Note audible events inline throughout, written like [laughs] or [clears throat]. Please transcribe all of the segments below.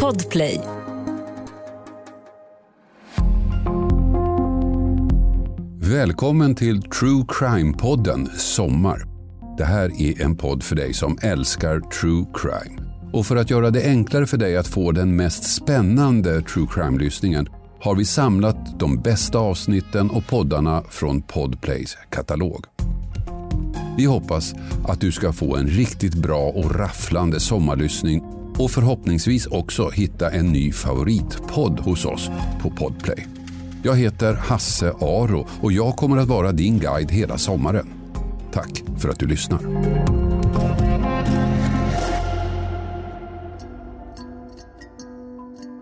Podplay. Välkommen till True Crime-podden Sommar. Det här är en podd för dig som älskar true crime. Och för att göra det enklare för dig att få den mest spännande true crime-lyssningen har vi samlat de bästa avsnitten och poddarna från Podplays katalog. Vi hoppas att du ska få en riktigt bra och rafflande sommarlyssning och förhoppningsvis också hitta en ny favoritpodd hos oss på Podplay. Jag heter Hasse Aro och jag kommer att vara din guide hela sommaren. Tack för att du lyssnar.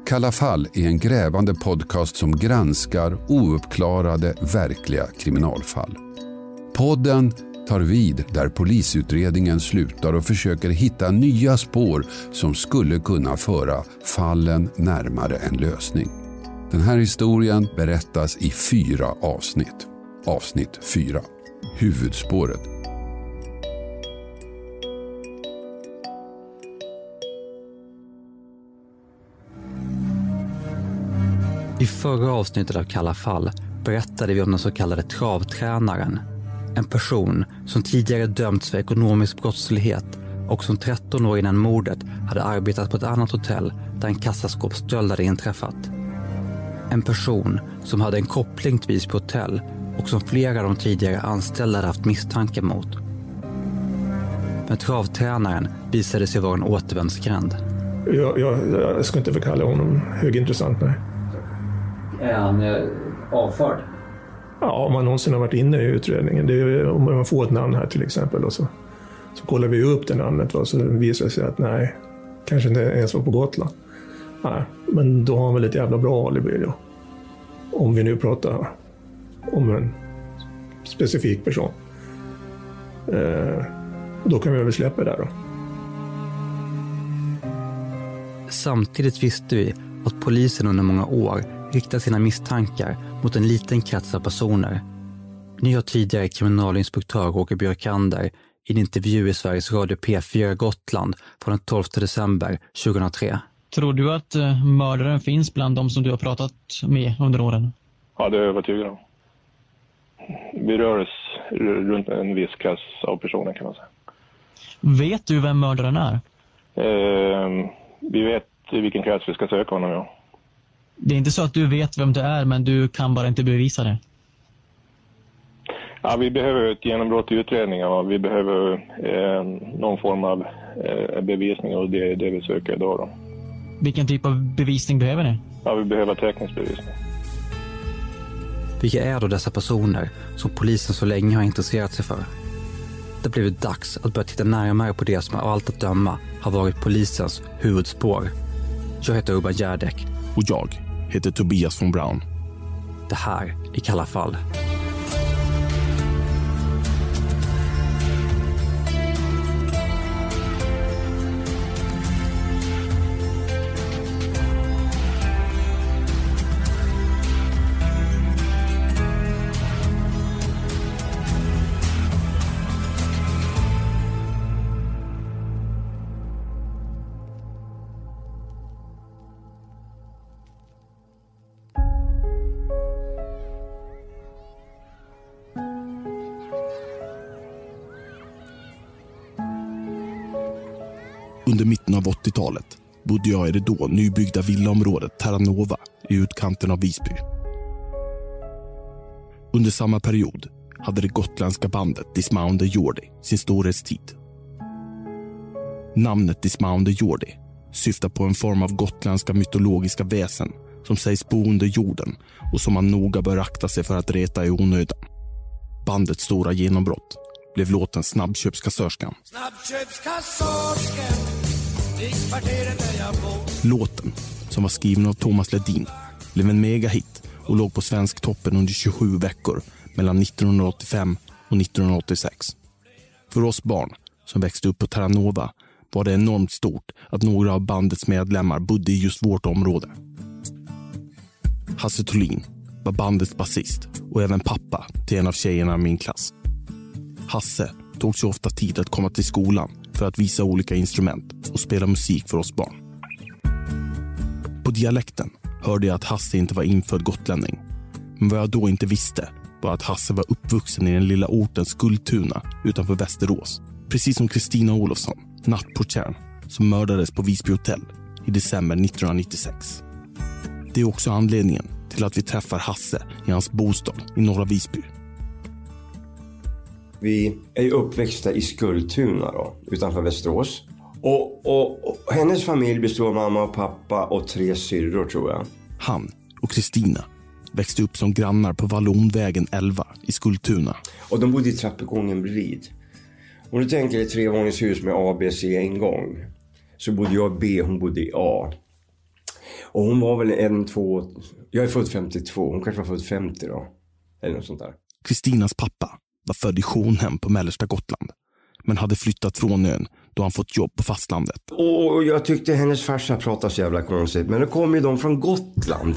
Kalla fall är en grävande podcast som granskar ouppklarade verkliga kriminalfall. Podden tar vid där polisutredningen slutar och försöker hitta nya spår som skulle kunna föra fallen närmare en lösning. Den här historien berättas i fyra avsnitt. Avsnitt 4. Huvudspåret. I förra avsnittet av Kalla fall berättade vi om den så kallade travtränaren. En person som tidigare dömts för ekonomisk brottslighet och som 13 år innan mordet hade arbetat på ett annat hotell där en kassaskåpsstöld hade inträffat. En person som hade en koppling till Visby hotell och som flera av de tidigare anställda hade haft misstankar mot. Men travtränaren visade sig vara en återvändsgränd. Jag, jag, jag skulle inte förkalla honom högintressant, nej. Är han eh, avförd? Ja, om man någonsin har varit inne i utredningen. Det är, om man får ett namn här till exempel och så, så kollar vi upp det namnet och så visar det sig att nej, kanske inte ens var på Gotland. Nej, men då har han väl ett jävla bra alibi då. Om vi nu pratar om en specifik person. Eh, då kan vi väl släppa det där då. Samtidigt visste vi att polisen under många år riktat sina misstankar mot en liten krets av personer. Ni har tidigare kriminalinspektör Roger Björkander i en intervju i Sveriges Radio P4 Gotland från den 12 december 2003. Tror du att eh, mördaren finns bland de som du har pratat med under åren? Ja, det är jag övertygad om. Vi rör oss runt en viss klass av personer kan man säga. Vet du vem mördaren är? Eh, vi vet i vilken klass vi ska söka honom, ja. Det är inte så att du vet vem det är, men du kan bara inte bevisa det. Ja, vi behöver ett genombrott i utredningen och vi behöver eh, någon form av eh, bevisning och det är det vi söker idag. Då. Vilken typ av bevisning behöver ni? Ja, vi behöver teknisk bevisning. Vilka är då dessa personer som polisen så länge har intresserat sig för? Det har blivit dags att börja titta närmare på det som av allt att döma har varit polisens huvudspår. Jag heter Urban Järdek. Och jag heter Tobias von Braun. Det här är Kalla fall. Under mitten av 80-talet bodde jag i det då nybyggda villaområdet Terranova i utkanten av Visby. Under samma period hade det gotländska bandet Dismounder Jordi sin storhetstid. Namnet Dismounder Jordi syftar på en form av gotländska mytologiska väsen som sägs bo under jorden och som man noga bör akta sig för att reta i onödan. Bandets stora genombrott blev låten Snabbköpskassörskan. Låten, som var skriven av Thomas Ledin, blev en megahit och låg på Svensktoppen under 27 veckor mellan 1985 och 1986. För oss barn som växte upp på Terranova var det enormt stort att några av bandets medlemmar bodde i just vårt område. Hasse Thulin var bandets basist och även pappa till en av tjejerna i min klass. Hasse tog sig ofta tid att komma till skolan för att visa olika instrument och spela musik för oss barn. På dialekten hörde jag att Hasse inte var infödd gotlänning. Men vad jag då inte visste var att Hasse var uppvuxen i den lilla orten Skultuna utanför Västerås. Precis som Kristina Olofsson, nattportieren, som mördades på Visby hotell i december 1996. Det är också anledningen till att vi träffar Hasse i hans bostad i norra Visby. Vi är ju uppväxta i Skultuna då, utanför Västerås. Och, och, och hennes familj består av mamma och pappa och tre syrror tror jag. Han och Kristina växte upp som grannar på Vallonvägen 11 i Skultuna. Och de bodde i trappuppgången bredvid. Om du tänker ett trevåningshus med A, B, C ingång. Så bodde jag i B, hon bodde i A. Och hon var väl en, två... Jag är född 52, hon kanske var född 50 då. Eller något sånt där. Kristinas pappa var född i Sjonhem på mellersta Gotland men hade flyttat från ön då han fått jobb på fastlandet. Och jag tyckte hennes farsa pratade så jävla konstigt. Men då kom ju de från Gotland.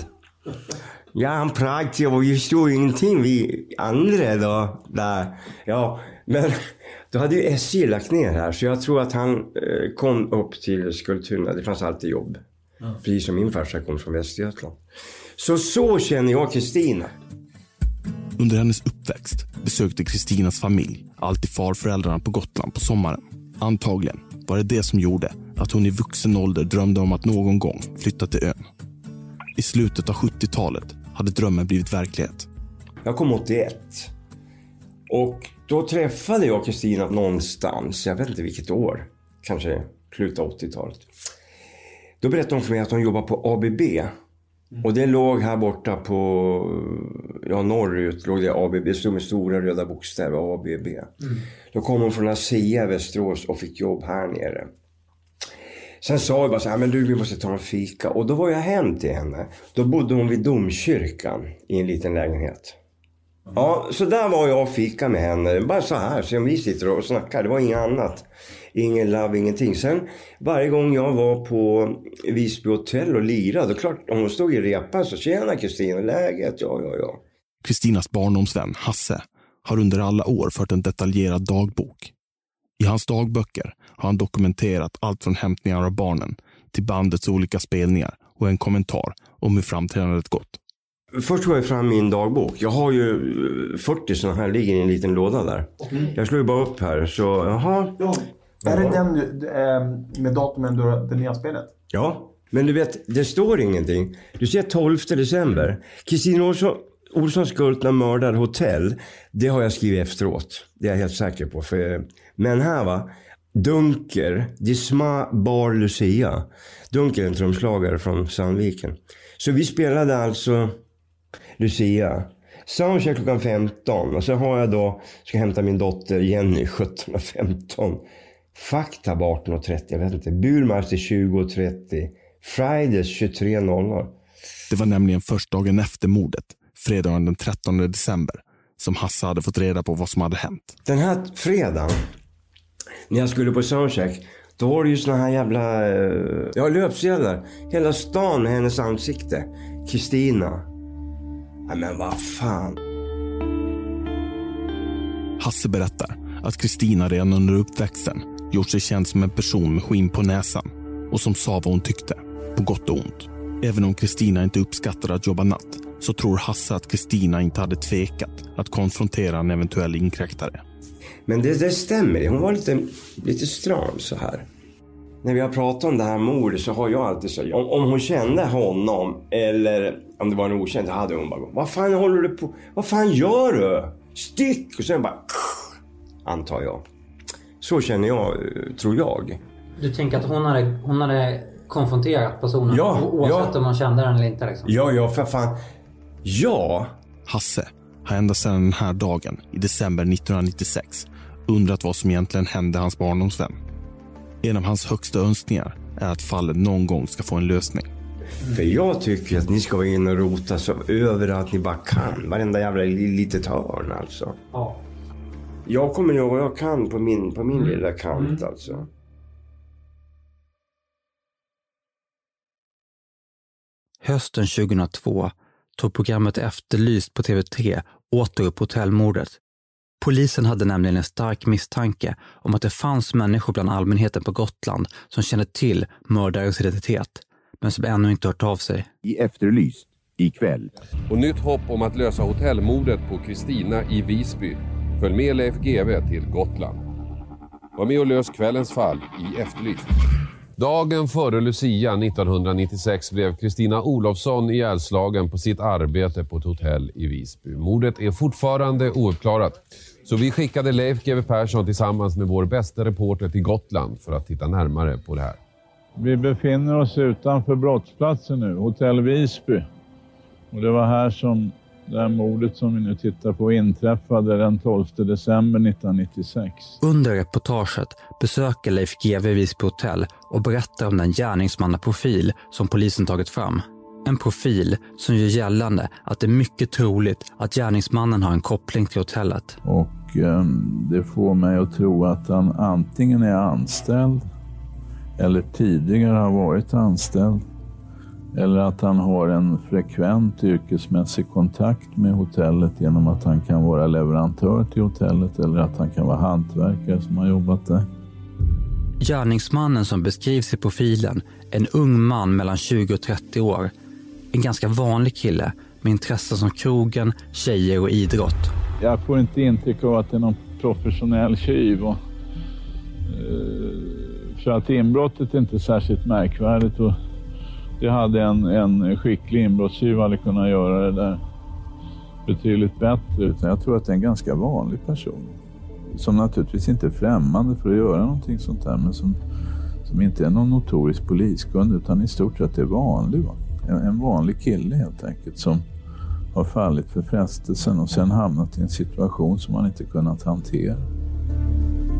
Ja, han pratade och vi förstod ingenting vi andra då. Där. Ja, men [laughs] då hade ju SJ lagt ner här. Så jag tror att han eh, kom upp till Skultuna. Det fanns alltid jobb. Precis som min farsa kom från Västergötland. Så så känner jag Kristina. Under hennes uppväxt besökte Kristinas familj alltid farföräldrarna på Gotland på sommaren. Antagligen var det det som gjorde att hon i vuxen ålder drömde om att någon gång flytta till ön. I slutet av 70-talet hade drömmen blivit verklighet. Jag kom 81. Och då träffade jag Kristina någonstans, jag vet inte vilket år, kanske slutet av 80-talet. Då berättade hon för mig att hon jobbar på ABB. Och det låg här borta på, ja norrut låg det ABB, det stod med stora röda bokstäver ABB. Då kom hon från ASEA i Västerås och fick jobb här nere. Sen sa jag bara så här, men du vi måste ta en fika. Och då var jag hem till henne. Då bodde hon vid domkyrkan i en liten lägenhet. Ja, så där var jag och fika med henne. Bara så här, som vi sitter och snackar. Det var inget annat. Ingen love, ingenting. Sen varje gång jag var på Visby hotell och lirade, och klart om hon stod i repan så tjena Kristina, läget? Ja, ja, ja. Kristinas barndomsvän Hasse har under alla år fört en detaljerad dagbok. I hans dagböcker har han dokumenterat allt från hämtningar av barnen till bandets olika spelningar och en kommentar om hur framträdandet gått. Först tog jag fram min dagbok. Jag har ju eh, 40 sådana här, ligger i en liten låda där. Jag slår ju bara upp här, så jaha. Är det den eh, med datumen då det nya spelet? Ja, men du vet, det står ingenting. Du ser 12 december. Kristina Olsson, Olssons Skultna mördar hotell. Det har jag skrivit efteråt. Det är jag helt säker på. För, men här va. Dunker, Disma Bar Lucia. Dunker är en trumslagare från Sandviken. Så vi spelade alltså Lucia. Soundcheck klockan 15 och så har jag då, ska hämta min dotter Jenny 17.15. Fakta på 18.30, jag vet inte. Burmeister 20.30. Fridays 23.00. Det var nämligen först dagen efter mordet, fredagen den 13 december, som Hasse hade fått reda på vad som hade hänt. Den här fredagen, när jag skulle på soundcheck, då var det ju såna här jävla, eh, ja löpsedlar. Hela stan med hennes ansikte. Kristina. Ja, men vad fan. Hasse berättar att Kristina redan under uppväxten gjort sig känd som en person med skinn på näsan och som sa vad hon tyckte, på gott och ont. Även om Kristina inte uppskattade att jobba natt så tror Hasse att Kristina inte hade tvekat att konfrontera en eventuell inkräktare. Men det, det stämmer. Hon var lite, lite stram så här. När vi har pratat om det här mordet så har jag alltid sagt, om, om hon kände honom eller om det var en okänd, så hade hon bara Vad fan håller du på Vad fan gör du? Stick! Och sen bara Antar jag. Så känner jag, tror jag. Du tänker att hon hade, hon hade konfronterat personen Ja, oavsett ja. om man kände den eller inte? Liksom. Ja, ja, för fan. Ja! Hasse har ända sedan den här dagen i december 1996 undrat vad som egentligen hände hans barndomsvän. En av hans högsta önskningar är att fallet någon gång ska få en lösning. För jag tycker att ni ska vara inne och rota så överallt ni bara kan. Varenda jävla li- litet hörn alltså. Ja. Jag kommer göra vad jag kan på min, på min lilla kant alltså. Hösten 2002 tog programmet Efterlyst på TV3 åter upp hotellmordet. Polisen hade nämligen en stark misstanke om att det fanns människor bland allmänheten på Gotland som kände till mördarens identitet, men som ännu inte hört av sig. I Efterlyst ikväll. Och nytt hopp om att lösa hotellmordet på Kristina i Visby. Följ med Leif GW till Gotland. Var med och lös kvällens fall i Efterlyst. Dagen före Lucia 1996 blev Kristina Olofsson ihjälslagen på sitt arbete på ett hotell i Visby. Mordet är fortfarande ouppklarat. Så vi skickade Leif GW Persson tillsammans med vår bästa reporter till Gotland för att titta närmare på det här. Vi befinner oss utanför brottsplatsen nu, Hotell Visby. Och det var här som det här mordet som vi nu tittar på inträffade den 12 december 1996. Under reportaget besöker Leif GW Visby hotell och berättar om den gärningsmannaprofil som polisen tagit fram. En profil som gör gällande att det är mycket troligt att gärningsmannen har en koppling till hotellet. Och eh, det får mig att tro att han antingen är anställd eller tidigare har varit anställd eller att han har en frekvent yrkesmässig kontakt med hotellet genom att han kan vara leverantör till hotellet eller att han kan vara hantverkare som har jobbat där. Gärningsmannen som beskrivs i profilen är en ung man mellan 20 och 30 år. En ganska vanlig kille med intressen som krogen, tjejer och idrott. Jag får inte intryck av att det är någon professionell tjuv. Och, eh, för att inbrottet är inte särskilt märkvärdigt. Och det hade en, en skicklig inbrottstjuv hade kunnat göra det där betydligt bättre. Utan jag tror att det är en ganska vanlig person. Som naturligtvis inte är främmande för att göra någonting sånt där. Men som, som inte är någon notorisk poliskund utan i stort sett är vanlig. Va? En, en vanlig kille helt enkelt som har fallit för frestelsen och sen hamnat i en situation som han inte kunnat hantera.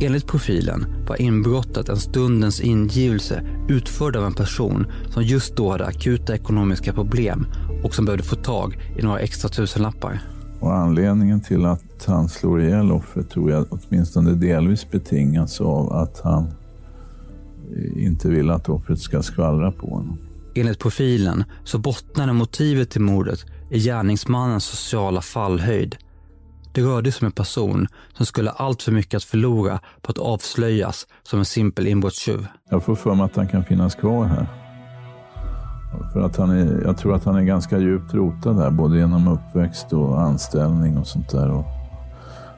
Enligt profilen var inbrottet en stundens ingivelse utförd av en person som just då hade akuta ekonomiska problem och som behövde få tag i några extra tusenlappar. Och anledningen till att han slår ihjäl offret tror jag åtminstone delvis betingas av att han inte vill att offret ska skvallra på honom. Enligt profilen så bottnade motivet till mordet i gärningsmannens sociala fallhöjd. Det rörde sig om en person som skulle ha allt för mycket att förlora på att avslöjas som en simpel inbrottstjuv. Jag får för mig att han kan finnas kvar här. För att han är, jag tror att han är ganska djupt rotad här, både genom uppväxt och anställning och sånt där. Och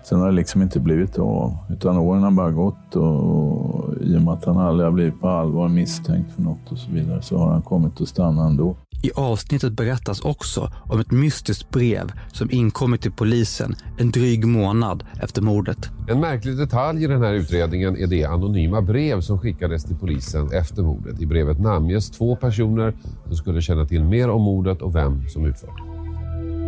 sen har det liksom inte blivit av, utan åren har bara gått och, och i och med att han aldrig har blivit på allvar misstänkt för något och så vidare så har han kommit att stanna ändå. I avsnittet berättas också om ett mystiskt brev som inkommit till polisen en dryg månad efter mordet. En märklig detalj i den här utredningen är det anonyma brev som skickades till polisen efter mordet. I brevet namnges två personer som skulle känna till mer om mordet och vem som utfört det.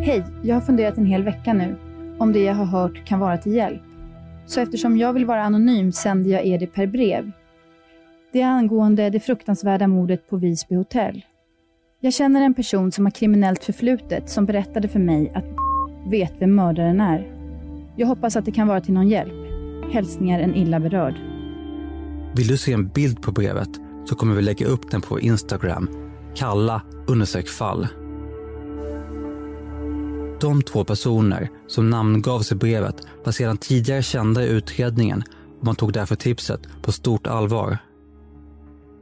Hej, jag har funderat en hel vecka nu om det jag har hört kan vara till hjälp. Så eftersom jag vill vara anonym sänder jag er det per brev. Det är angående det fruktansvärda mordet på Visby hotell. Jag känner en person som har kriminellt förflutet som berättade för mig att vet vem mördaren är. Jag hoppas att det kan vara till någon hjälp. Hälsningar en illa berörd. Vill du se en bild på brevet så kommer vi lägga upp den på Instagram. Kalla fall. De två personer som namngavs i brevet var sedan tidigare kända i utredningen och man tog därför tipset på stort allvar.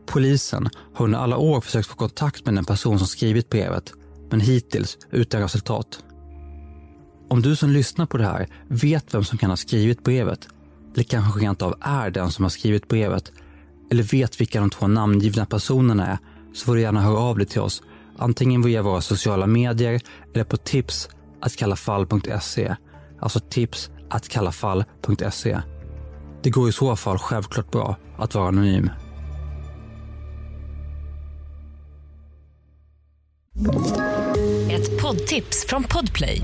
Polisen har under alla år försökt få kontakt med den person som skrivit brevet, men hittills utan resultat. Om du som lyssnar på det här vet vem som kan ha skrivit brevet, eller kanske rent av är den som har skrivit brevet, eller vet vilka de två namngivna personerna är, så får du gärna höra av dig till oss, antingen via våra sociala medier eller på tips kallafall.se. Alltså tips kallafall.se. Det går i så fall självklart bra att vara anonym. Ett poddtips från Podplay.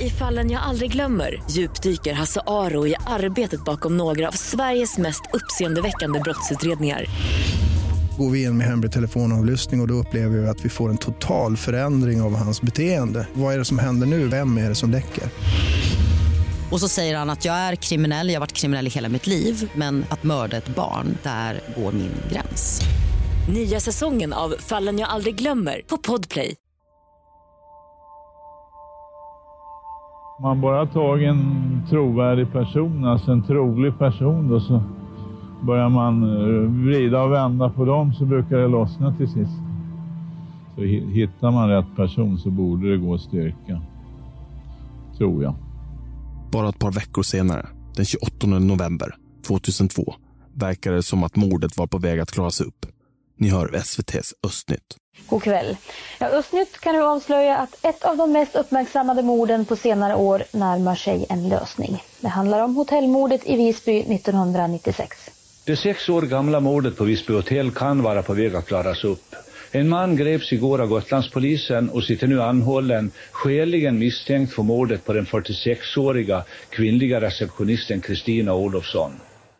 I fallen jag aldrig glömmer djupdyker Hasse Aro i arbetet bakom några av Sveriges mest uppseendeväckande brottsutredningar. Går vi in med hemlig telefonavlyssning och, och då upplever vi att vi får en total förändring av hans beteende. Vad är det som händer nu? Vem är det som läcker? Och så säger han att jag är kriminell, jag har varit kriminell i hela mitt liv men att mörda ett barn, där går min gräns. Nya säsongen av Fallen jag aldrig glömmer på Podplay. Man bara tag en trovärdig person, alltså en trolig person då, så börjar man vrida och vända på dem så brukar det lossna till sist. Så hittar man rätt person så borde det gå att styrka. Tror jag. Bara ett par veckor senare, den 28 november 2002, verkar det som att mordet var på väg att klaras upp. Ni hör SVTs Östnytt. God kväll. Ja, Östnytt kan nu avslöja att ett av de mest uppmärksammade morden på senare år närmar sig en lösning. Det handlar om hotellmordet i Visby 1996. Det sex år gamla mordet på Visby hotell kan vara på väg att klaras upp. En man greps igår av Gotlandspolisen och sitter nu anhållen skäligen misstänkt för mordet på den 46-åriga kvinnliga receptionisten Kristina Olofsson.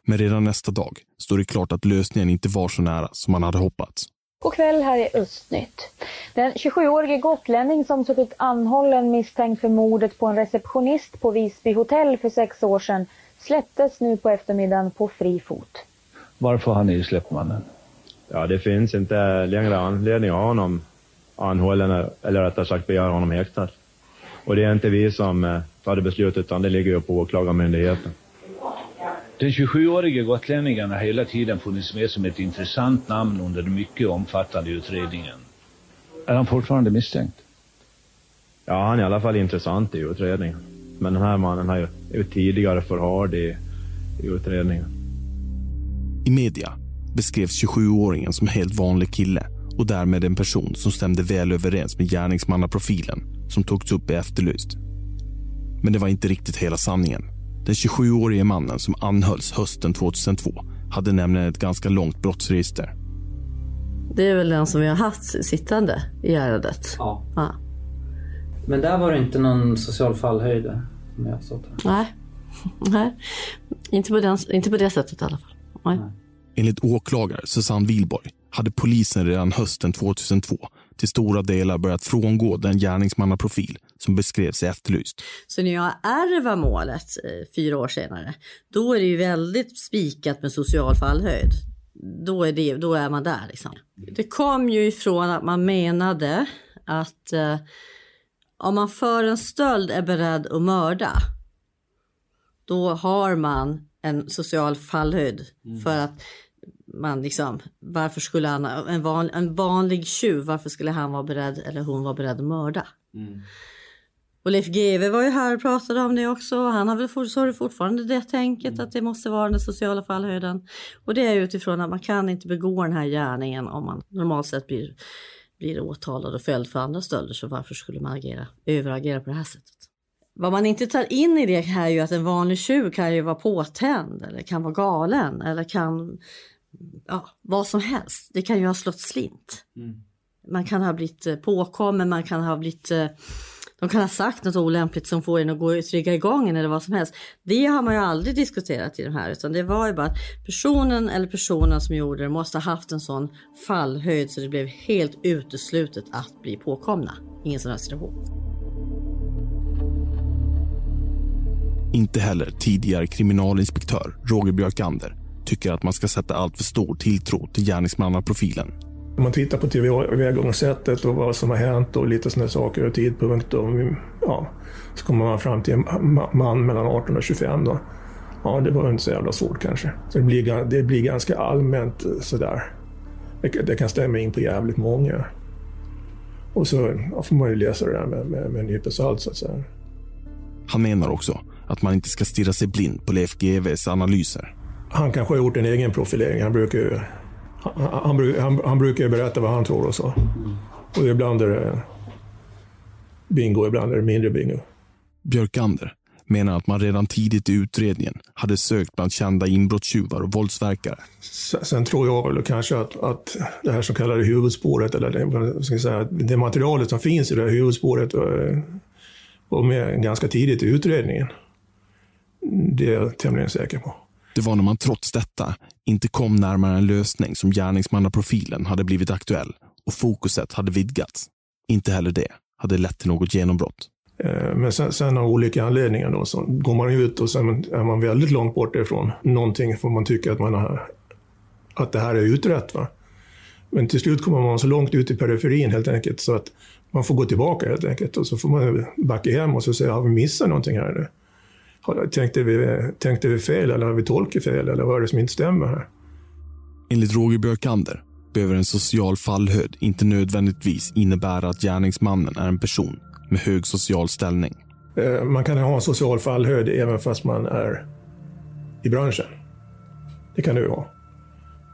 Men redan nästa dag står det klart att lösningen inte var så nära som man hade hoppats. God kväll, här är Östnytt. Den 27-årige gotlänning som suttit anhållen misstänkt för mordet på en receptionist på Visby hotell för sex år sedan släpptes nu på eftermiddagen på fri fot. Varför har ni släppt mannen? Ja, det finns inte längre anledning att ha honom anhållen, eller rättare sagt begära honom häktad. Och det är inte vi som eh, tar det beslutet, utan det ligger ju på åklagarmyndigheten. Den 27-årige gotlänningen har hela tiden funnits med som ett intressant namn under den mycket omfattande utredningen. Är han fortfarande misstänkt? Ja, han är i alla fall intressant i utredningen. Men den här mannen har ju, är ju tidigare förhörd i, i utredningen. I media beskrevs 27-åringen som en helt vanlig kille och därmed en person som stämde väl överens med gärningsmannaprofilen som togs upp i Efterlyst. Men det var inte riktigt hela sanningen. Den 27-årige mannen som anhölls hösten 2002 hade nämligen ett ganska långt brottsregister. Det är väl den som vi har haft sittande i ärendet. Ja. ja. Men där var det inte någon social fallhöjd? Nej. Nej. Inte, på den, inte på det sättet i alla fall. Nej. Enligt åklagare Susanne Wilborg hade polisen redan hösten 2002 till stora delar börjat frångå den gärningsmannaprofil som beskrevs i Efterlyst. Så när jag ärvar målet eh, fyra år senare, då är det ju väldigt spikat med social fallhöjd. Då är, det, då är man där liksom. Det kom ju ifrån att man menade att eh, om man för en stöld är beredd att mörda, då har man en social fallhöjd. Mm. För att man liksom, varför skulle han, en, van, en vanlig tjuv, varför skulle han vara beredd eller hon vara beredd att mörda? Mm. Och Leif GW var ju här och pratade om det också. Han har väl for, fortfarande det tänket mm. att det måste vara den sociala fallhöjden. Och det är utifrån att man kan inte begå den här gärningen om man normalt sett blir, blir åtalad och fälld för andra stölder. Så varför skulle man agera, överagera på det här sättet? Vad man inte tar in i det här är ju att en vanlig tjuv kan ju vara påtänd eller kan vara galen eller kan ja, vad som helst. Det kan ju ha slått slint. Mm. Man kan ha blivit eh, påkommen, man kan ha blivit eh, de kan ha sagt något olämpligt som får en att gå och trigga igång en eller vad som helst. Det har man ju aldrig diskuterat i de här utan det var ju bara att personen eller personen som gjorde det måste ha haft en sån fallhöjd så det blev helt uteslutet att bli påkomna. Ingen sån här situation. Inte heller tidigare kriminalinspektör Roger Björkander tycker att man ska sätta allt för stor tilltro till gärningsmannaprofilen. Om man tittar på tillvägagångssättet och vad som har hänt och lite sådana saker och tidpunkt och, ja, så kommer man fram till en man mellan 18 och 25 då. Ja, det var inte så jävla svårt kanske. Så det blir, det blir ganska allmänt eh, sådär. Det, det kan stämma in på jävligt många. Och så ja, får man ju läsa det där med, med, med en nypa salt så att säga. Han menar också att man inte ska stirra sig blind på Leif GWs analyser han kanske har gjort en egen profilering. Han brukar ju, han, han, han brukar berätta vad han tror och så. Och ibland är det bingo, ibland är det mindre bingo. Björkander menar att man redan tidigt i utredningen hade sökt bland kända inbrottstjuvar och våldsverkare. Sen tror jag väl kanske att, att det här så kallade huvudspåret, eller det, ska säga, det materialet som finns i det här huvudspåret eh, var med ganska tidigt i utredningen. Det är jag tämligen säker på. Det var när man trots detta inte kom närmare en lösning som gärningsmannaprofilen hade blivit aktuell och fokuset hade vidgats. Inte heller det hade lett till något genombrott. Eh, men sen, sen av olika anledningar då, så går man ut och sen är man väldigt långt bort ifrån någonting får man tycka att, man har, att det här är utrett. Va? Men till slut kommer man så långt ut i periferin helt enkelt så att man får gå tillbaka helt enkelt och så får man backa hem och så säga, har vi missat någonting här? Tänkte vi, tänkte vi fel eller har vi tolkat fel eller vad är det som inte stämmer här? Enligt Roger Björkander behöver en social fallhöjd inte nödvändigtvis innebära att gärningsmannen är en person med hög social ställning. Eh, Man kan ha en social fallhöjd även fast man är i branschen. Det kan du ha.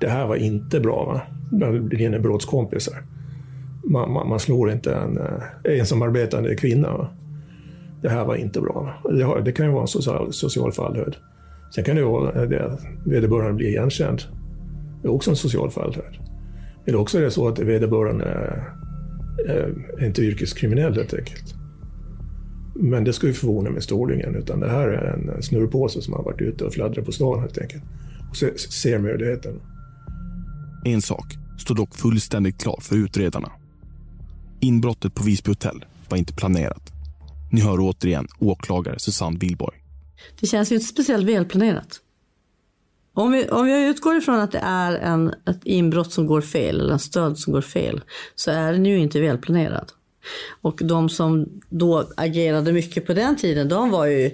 Det här var inte bra va? bland dina brottskompisar. Man, man, man slår inte en eh, ensamarbetande kvinna. Va? Det här var inte bra. Det, har, det kan ju vara en social, social fallhöjd. Sen kan det vara eh, det att vederbörande blir igenkänd. Det är också en social fallhöjd. Eller också är det så att vederbörande är, är inte yrkeskriminell helt enkelt. Men det ska ju förvåna mig storligen, utan det här är en snurrpåse som har varit ute och fladdrat på stan helt enkelt. Och se- ser möjligheten. En sak står dock fullständigt klar för utredarna. Inbrottet på Visby hotell var inte planerat. Ni hör återigen åklagare Susanne Willborg. Det känns ju inte speciellt välplanerat. Om vi, om jag utgår ifrån att det är en, ett inbrott som går fel eller en stöld som går fel så är den ju inte välplanerad. Och de som då agerade mycket på den tiden, de var ju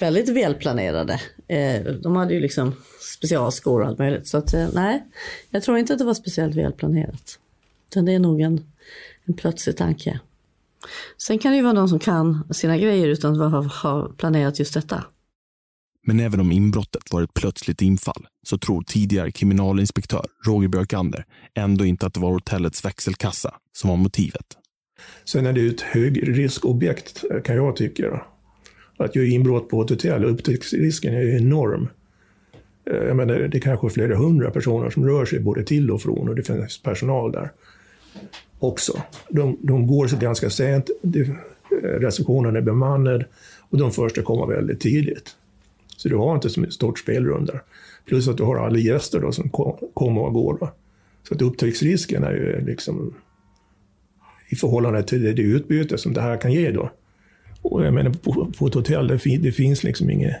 väldigt välplanerade. Eh, de hade ju liksom specialskor och allt möjligt. Så att, eh, nej, jag tror inte att det var speciellt välplanerat. Utan det är nog en, en plötslig tanke. Sen kan det ju vara någon som kan sina grejer utan att ha, ha planerat just detta. Men även om inbrottet var ett plötsligt infall så tror tidigare kriminalinspektör Roger Björkander ändå inte att det var hotellets växelkassa som var motivet. Sen är det ju ett högriskobjekt kan jag tycka. Att göra inbrott på ett hotell, upptäcktsrisken är ju enorm. Eh, Jag menar, det är kanske flera hundra personer som rör sig både till och från och det finns personal där också. De, de går så ganska sent, eh, receptionen är bemannad och de första kommer väldigt tidigt. Så du har inte så stort spelrum där. Plus att du har alla gäster då som kom- kommer och går. Då. Så att upptäcktsrisken är ju liksom i förhållande till det, det utbyte som det här kan ge då. Och jag menar, på, på ett hotell det, fin, det finns liksom inga,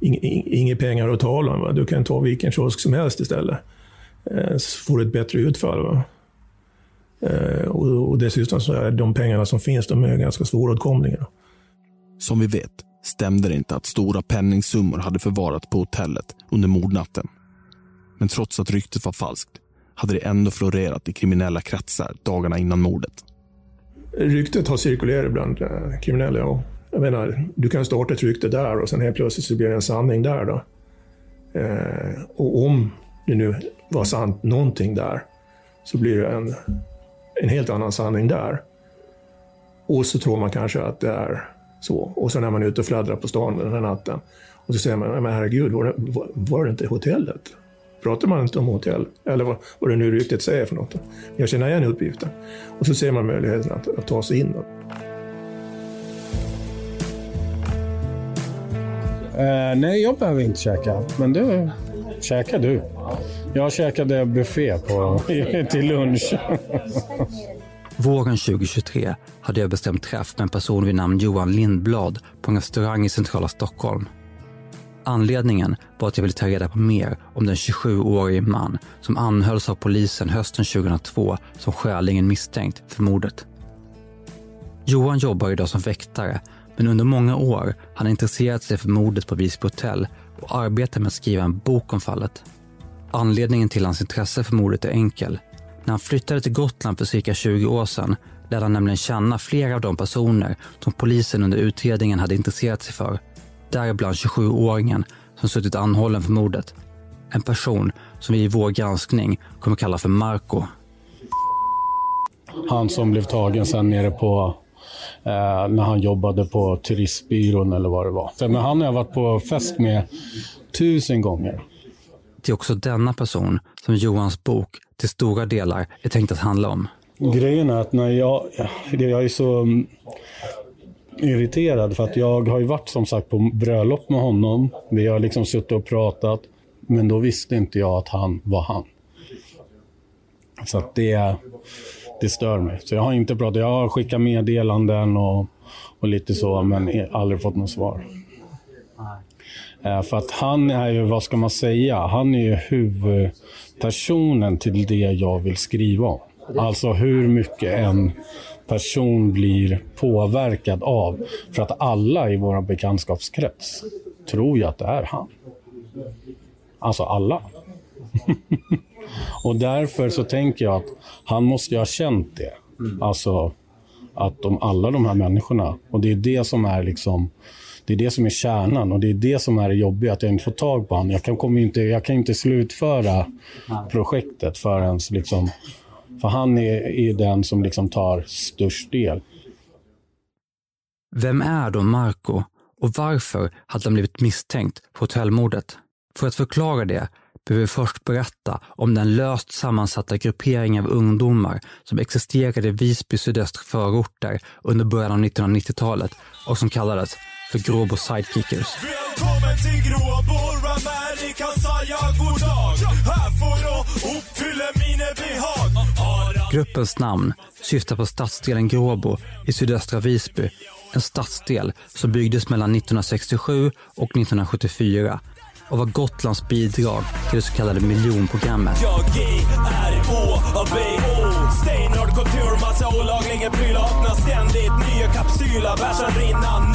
inga, inga pengar att tala om. Va? Du kan ta vilken kiosk som helst istället. Eh, så får du ett bättre utfall. Va? Eh, och, dessutom så är de pengarna som finns, de är ganska svåråtkomliga. Som vi vet stämde det inte att stora penningsummor hade förvarats på hotellet under mordnatten. Men trots att ryktet var falskt hade det ändå florerat i kriminella kretsar dagarna innan mordet. Ryktet har cirkulerat bland eh, kriminella. Ja. Jag menar, du kan starta ett rykte där och sen helt plötsligt så blir det en sanning där. Då. Eh, och om det nu var sant någonting där så blir det en, en helt annan sanning där. Och så tror man kanske att det är så. Och sen är man ute och fladdrar på stan den här natten. Och så säger man, men herregud, var det, var, var det inte hotellet? Pratar man inte om hotell? Eller vad, vad det nu ryktet säger för något. Jag känner igen uppgiften. Och så ser man möjligheten att, att ta sig in. Eh, nej, jag behöver inte käka. Men du, käka du? Jag käkade buffé på, [laughs] till lunch. Våren 2023 hade jag bestämt träff med en person vid namn Johan Lindblad på en restaurang i centrala Stockholm. Anledningen var att jag ville ta reda på mer om den 27-årige man som anhölls av polisen hösten 2002 som skäligen misstänkt för mordet. Johan jobbar idag som väktare men under många år har han intresserat sig för mordet på Visby hotell och arbetar med att skriva en bok om fallet. Anledningen till hans intresse för mordet är enkel. När han flyttade till Gotland för cirka 20 år sedan lärde han nämligen känna flera av de personer som polisen under utredningen hade intresserat sig för. Däribland 27-åringen som suttit anhållen för mordet. En person som vi i vår granskning kommer kalla för Marco. Han som blev tagen sen nere på eh, när han jobbade på turistbyrån eller vad det var. Men han har jag varit på fest med tusen gånger. Det är också denna person som Johans bok till stora delar är tänkt att handla om. Grejen är att när jag, jag är så mm, irriterad för att jag har ju varit som sagt på bröllop med honom. Vi har liksom suttit och pratat. Men då visste inte jag att han var han. Så att det, det stör mig. Så jag har inte pratat. Jag har skickat meddelanden och, och lite så, men aldrig fått något svar. Eh, För att han är ju, vad ska man säga, han är ju huvudpersonen till det jag vill skriva om. Alltså hur mycket en person blir påverkad av. För att alla i vår bekantskapskrets tror ju att det är han. Alltså alla. [laughs] och därför så tänker jag att han måste ju ha känt det. Alltså att de, alla de här människorna, och det är det som är liksom det är det som är kärnan och det är det som är det jobbiga, att jag inte får tag på honom. Jag kan, kommer inte, jag kan inte slutföra projektet förrän liksom, för han är, är den som liksom tar störst del. Vem är då Marco och varför hade han blivit misstänkt på hotellmordet? För att förklara det behöver vi först berätta om den löst sammansatta gruppering av ungdomar som existerade i Visby sydöstra förorter under början av 1990-talet och som kallades för Gråbo Sidekickers. Välkommen till Gråbo, Amerika, säga goddag. Här får du uppfylla mina behag. Gruppens namn syftar på stadsdelen Gråbo i sydöstra Visby. En stadsdel som byggdes mellan 1967 och 1974 och var Gotlands bidrag till det så kallade miljonprogrammet. Jag. Stenhård kultur, massa olagliga prylar. Öppnar ständigt nya kapsyler. Bärsen rinner ner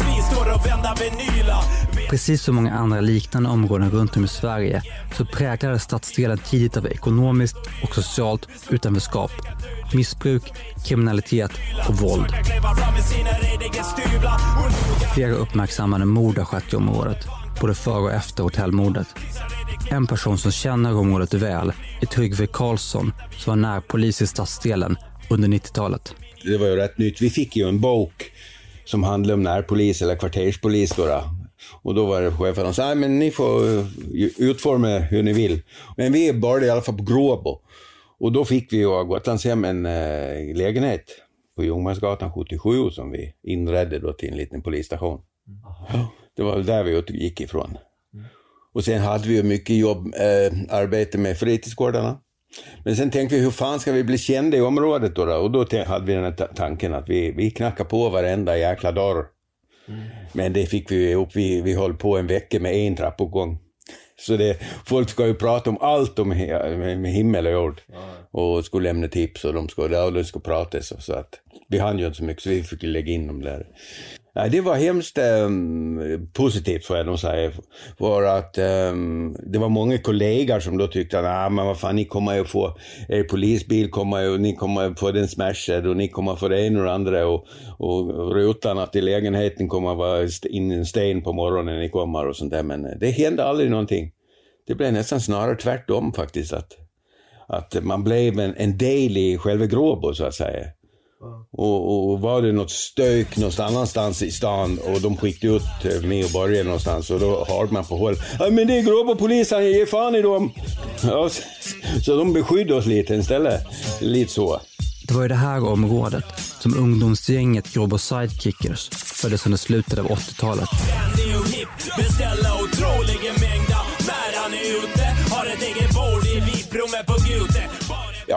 medan vi står och vänder vinyler. Precis som många andra liknande områden runt om i Sverige så präglades stadsdelen tidigt av ekonomiskt och socialt utanförskap, missbruk, kriminalitet och våld. Flera uppmärksammade mord har skett i området, både före och efter hotellmordet. En person som känner området väl är Tryggve Karlsson som var närpolis i stadsdelen under 90-talet. Det var ju rätt nytt. Vi fick ju en bok som handlade om närpolis eller kvarterspolis. Då, då. Och då var det chefen som sa, men ni får uh, utforma hur ni vill. Men vi började i alla fall på Gråbo. Och då fick vi av Gotlandshem en uh, lägenhet på Ljungmansgatan 77 som vi inredde då till en liten polisstation. Ja, det var där vi gick ifrån. Och sen hade vi ju mycket jobb, eh, arbete med fritidsgårdarna. Men sen tänkte vi, hur fan ska vi bli kända i området då? då? Och då hade vi den här tanken att vi, vi knackar på varenda jäkla dörr. Mm. Men det fick vi ihop. Vi, vi höll på en vecka med en trappuppgång. Så det, folk ska ju prata om allt om med himmel och jord. Ja. Och skulle lämna tips och de skulle, och det skulle pratas. Så att vi hann ju inte så mycket så vi fick lägga in dem där. Nej, det var hemskt um, positivt får jag nog säga. För att um, det var många kollegor som då tyckte att ah, men vad fan, ni kommer ju få, er polisbil kommer ju, ni kommer få den smashad och ni kommer få det ena och det andra och, och rutan i lägenheten kommer vara in en sten på morgonen när ni kommer och sånt där. Men eh, det hände aldrig någonting. Det blev nästan snarare tvärtom faktiskt. Att, att man blev en, en del i själva Gråbo så att säga. Och, och, var det något stök någonstans i stan och de skickade ut Börje någonstans och då hörde man på håll. Ja men det är Gråbo polisen, jag ger fan i dem. Ja, så, så de beskyddade oss lite istället. Lite så. Det var i det här området som ungdomsgänget Gråbo Sidekickers föddes under slutet av 80-talet.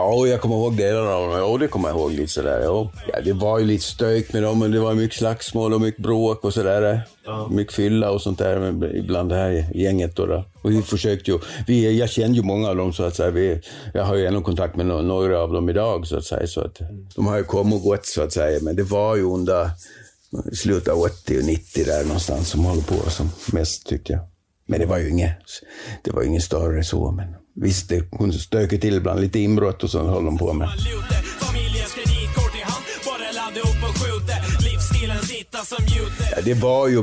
Ja, jag kommer ihåg delar av dem. Ja, det kommer jag ihåg lite sådär. Ja. ja, det var ju lite stök med dem, men det var mycket slagsmål och mycket bråk och sådär. Ja. Mycket fylla och sånt där bland det här gänget. Då, då. Och vi försökte ju, vi, jag kände ju många av dem så att säga. Vi, jag har ju ännu kontakt med några av dem idag så att säga. Så att, de har ju kommit och gått så att säga, men det var ju under slutet av 80 och 90 där någonstans som håller på som mest tyckte jag. Men det var ju inget, det var inget större så. Men visst, det kunde stöka till ibland. Lite inbrott och sånt håller de på med. Ja, det var ju,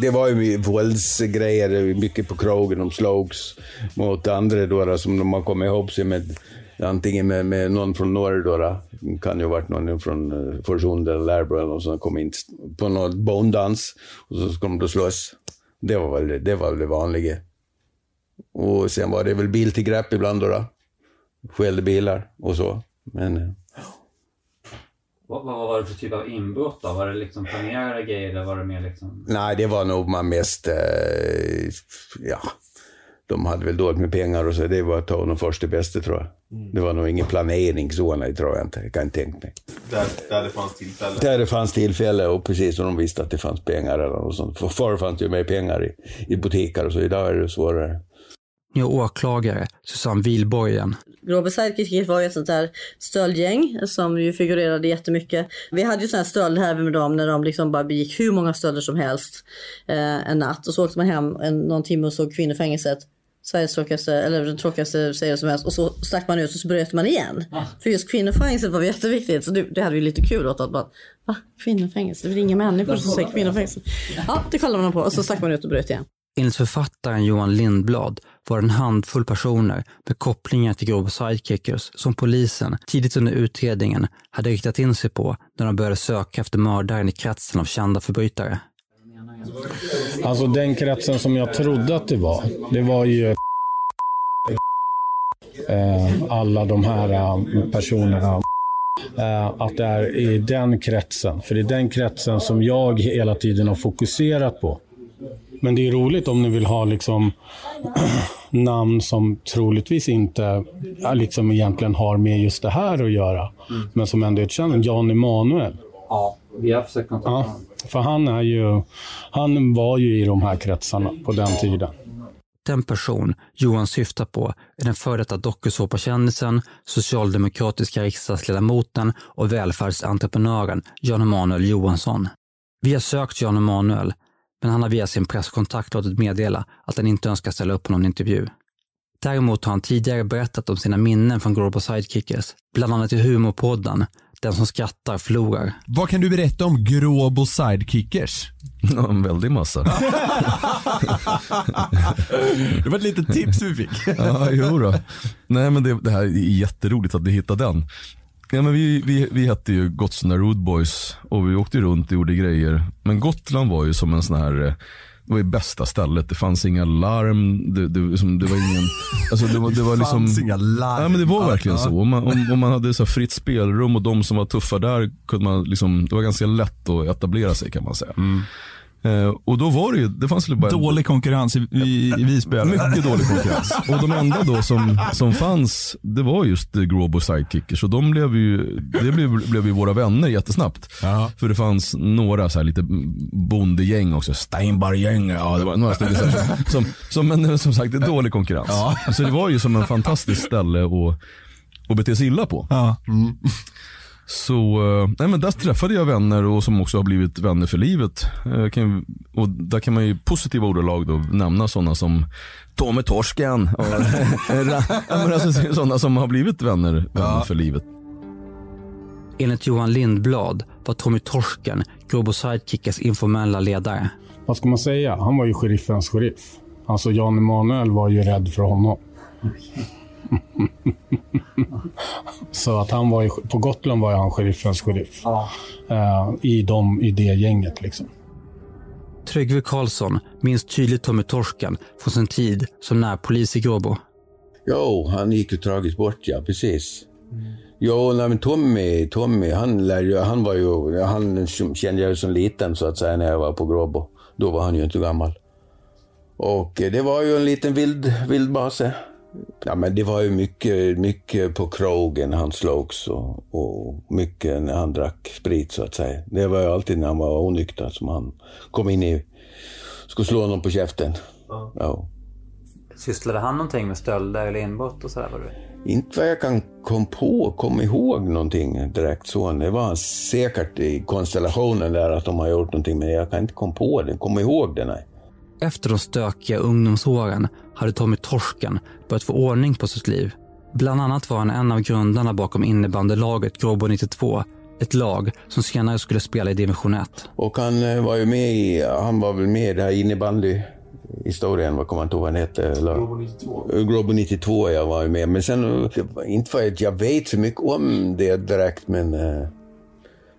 det var ju våldsgrejer, mycket på krogen. De slogs mot andra då, då som de har kommit ihop sig med. Antingen med, med någon från norr då, då. Det kan ju ha varit någon från eh, Forsunda eller Lärbro eller någon som kom in på någon bondans. Och så ska de då slåss. Det var väl det, var väl det vanliga. Och sen var det väl biltillgrepp ibland då. då. Skällde bilar och så. Men... eh, Vad, vad var det för typ av inbrott då? Var det liksom planerade grejer eller var det mer liksom... Nej, det var nog man mest, eh, ja, de hade väl dåligt med pengar och så. Det var att ta de första bästa tror jag. Mm. Det var nog ingen planering så, nej, tror jag inte. Jag kan inte tänka mig. Där, där det fanns tillfälle. Där det fanns tillfälle och precis, och de visste att det fanns pengar eller något sånt. För förr fanns det ju mer pengar i, i butiker och så. Idag är det svårare. Nu åklagare Susanne Wilborgen. Gråbo Sidekickers var ju ett sånt där stöldgäng som ju figurerade jättemycket. Vi hade ju sån här stöld här med dem när de liksom bara begick hur många stölder som helst eh, en natt. Och så åkte man hem en, någon timme och såg kvinnofängelset. Sveriges tråkigaste, eller den tråkigaste serien som helst. Och så stack man ut och så bröt man igen. För just kvinnofängelset var jätteviktigt. Så det, det hade vi lite kul åt. Att bara, va? Kvinnofängelse? Det är inga människor som säger kvinnofängelse? Ja, det kollade man på. Och så stack man ut och bröt igen. Enligt författaren Johan Lindblad var en handfull personer med kopplingar till Global Sidekickers som polisen tidigt under utredningen hade riktat in sig på när de började söka efter mördaren i kretsen av kända förbrytare. Alltså den kretsen som jag trodde att det var, det var ju eh, alla de här eh, personerna. Eh, att det är i den kretsen, för det är den kretsen som jag hela tiden har fokuserat på. Men det är roligt om ni vill ha liksom [clears throat] namn som troligtvis inte liksom egentligen har med just det här att göra. Men som ändå är ett känt. Jan Emanuel. Ja, vi har försökt kontakta Ja, för han, är ju, han var ju i de här kretsarna på den tiden. Den person Johan syftar på är den före detta dokusåpakändisen, socialdemokratiska riksdagsledamoten och välfärdsentreprenören Jan Emanuel Johansson. Vi har sökt Jan Emanuel, men han har via sin presskontakt låtit meddela att han inte önskar ställa upp på någon intervju. Däremot har han tidigare berättat om sina minnen från Global Sidekickers, bland annat i humorpodden Den som skrattar förlorar. Vad kan du berätta om Gråbo Sidekickers? En väldig massa. [laughs] det var ett litet tips vi fick. [laughs] ja, jo då. Nej men det, det här är jätteroligt att ni hittade den. Ja, men vi, vi, vi hette ju Gottsunda Road Boys och vi åkte runt och gjorde grejer. Men Gotland var ju som en sån här eh, det var ju bästa stället. Det fanns inga larm. Det, det, liksom, det var ingen... Alltså det, var, det var [laughs] liksom, fanns inga larm. Ja, men det var verkligen så. Om man, om, om man hade så fritt spelrum och de som var tuffa där, kunde man liksom, det var ganska lätt att etablera sig kan man säga. Eh, och då var det ju, det fanns ju bara Dålig konkurrens i, i, i Visby. mycket dålig konkurrens. [laughs] Och de enda då som, som fanns, det var just eh, Gråbo Sidekickers. Och de blev ju, det blev, blev ju våra vänner jättesnabbt. För det fanns några så här lite bondegäng också. Steinbar-gäng, ja det var några stycken. här Som, som, men som sagt, det är dålig konkurrens. Så det var ju som en fantastisk ställe att, att bete sig illa på. Så eh, nej men där träffade jag vänner och som också har blivit vänner för livet. Eh, kan, och där kan man ju i positiva ordalag då nämna sådana som Tommy Torsken. Och, ja, [laughs] men alltså, sådana som har blivit vänner, vänner för livet. Enligt Johan Lindblad var Tommy Torsken Global Sidekickers informella ledare. Vad ska man säga? Han var ju sheriffens sheriff. Alltså Jan Emanuel var ju rädd för honom. [laughs] Så att han var ju, på Gotland var ju han sheriffens sheriff. Eh, i, de, I det gänget liksom. Tryggve Karlsson minns tydligt Tommy Torsken från sin tid som närpolis i Gråbo. Jo, han gick ju tragiskt bort, ja precis. Jo, nej, men Tommy, Tommy han, lär ju, han var ju, han kände jag ju som liten så att säga när jag var på Gråbo. Då var han ju inte gammal. Och eh, det var ju en liten vild, vildbase. Ja, men det var ju mycket, mycket på krogen han slogs och, och mycket när han drack sprit så att säga. Det var ju alltid när han var onykter som han kom in i, skulle slå någon på käften. Ja. Sysslade han någonting med stölder eller inbrott och sådär? Var det? Inte vad jag kan kom på, kom ihåg någonting direkt så. Det var säkert i konstellationen där att de har gjort någonting, men jag kan inte komma på det, komma ihåg det, nej. Efter de stökiga ungdomsåren hade Tommy Torsken börjat få ordning på sitt liv. Bland annat var han en av grundarna bakom innebandylaget Gråbo 92, ett lag som senare skulle spela i division 1. Och han eh, var ju med i, han var väl med i det här innebandyhistorien, vad kommer jag inte ihåg vad han hette? Globo 92. Globo 92, jag var ju med. Men sen, eh, det var inte för att jag vet så mycket om det direkt, men, eh,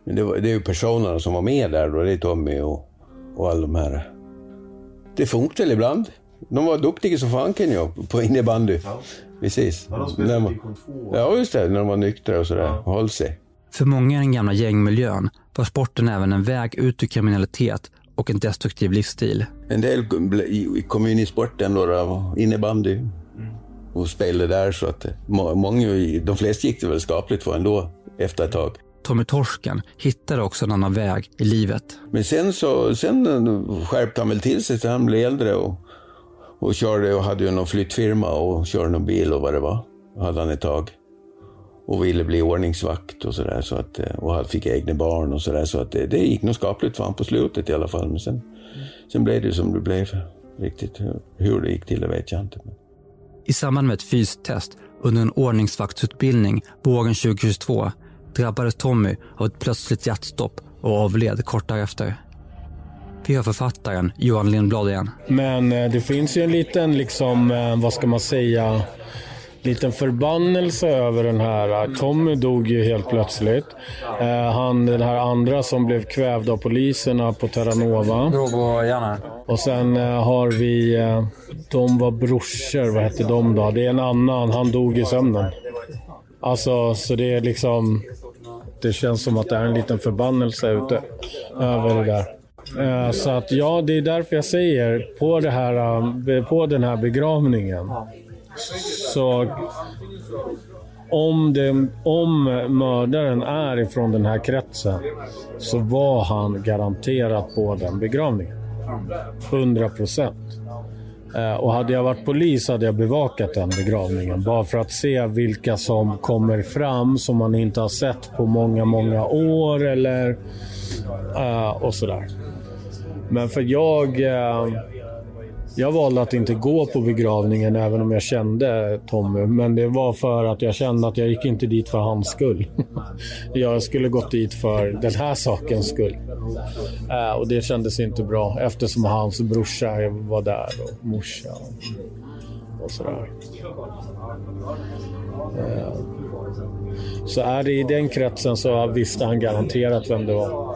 men det, var, det är ju personerna som var med där då, det är Tommy och, och alla de här. Det funkar ibland. De var duktiga som fanken ju på innebandy. Precis. Ja, de spelade När man- division två. Ja, just det. När de var nyktra och sådär. och höll sig. För många i den gamla gängmiljön var sporten även en väg ut ur kriminalitet och en destruktiv livsstil. En del kom in i sporten då, innebandy. Och spelade där så att må- många, de flesta gick det väl skapligt för ändå efter ett tag. Tommy Torsken hittade också en annan väg i livet. Men sen så sen eh, skärpte han väl till sig så han blev äldre och, och körde och hade ju någon flyttfirma och körde någon bil och vad det var. Hade han ett tag. Och ville bli ordningsvakt och sådär. Så att, eh, och han fick egna barn och sådär. Så att det, det gick nog skapligt för honom på slutet i alla fall. Men sen, sen blev det som det blev. Riktigt hur- det gick till det vet jag inte. Men. I samband med ett fystest under en ordningsvaktsutbildning våren 2022 drabbades Tommy av ett plötsligt hjärtstopp och avled kort därefter. Vi har författaren Johan Lindblad igen. Men eh, det finns ju en liten, liksom, eh, vad ska man säga, liten förbannelse över den här. Tommy dog ju helt plötsligt. Eh, han, den här andra som blev kvävd av poliserna på Terranova. Och sen eh, har vi, eh, de var brorsor, vad hette de då? Det är en annan, han dog i sömnen. Alltså, så det är liksom, det känns som att det är en liten förbannelse ute över det där. Eh, Så att ja, det är därför jag säger på, det här, eh, på den här begravningen. Så om, det, om mördaren är ifrån den här kretsen så var han garanterat på den begravningen. 100 procent. Eh, Och hade jag varit polis hade jag bevakat den begravningen. Bara för att se vilka som kommer fram som man inte har sett på många, många år eller och sådär. Men för jag... Eh, jag valde att inte gå på begravningen även om jag kände Tommy. Men det var för att jag kände att jag gick inte dit för hans skull. [laughs] Jag skulle gått dit för den här sakens skull. Eh, och det kändes inte bra eftersom hans brorsa var där och morsa och, sådär. Eh, så är det i den kretsen så visste han garanterat vem det var.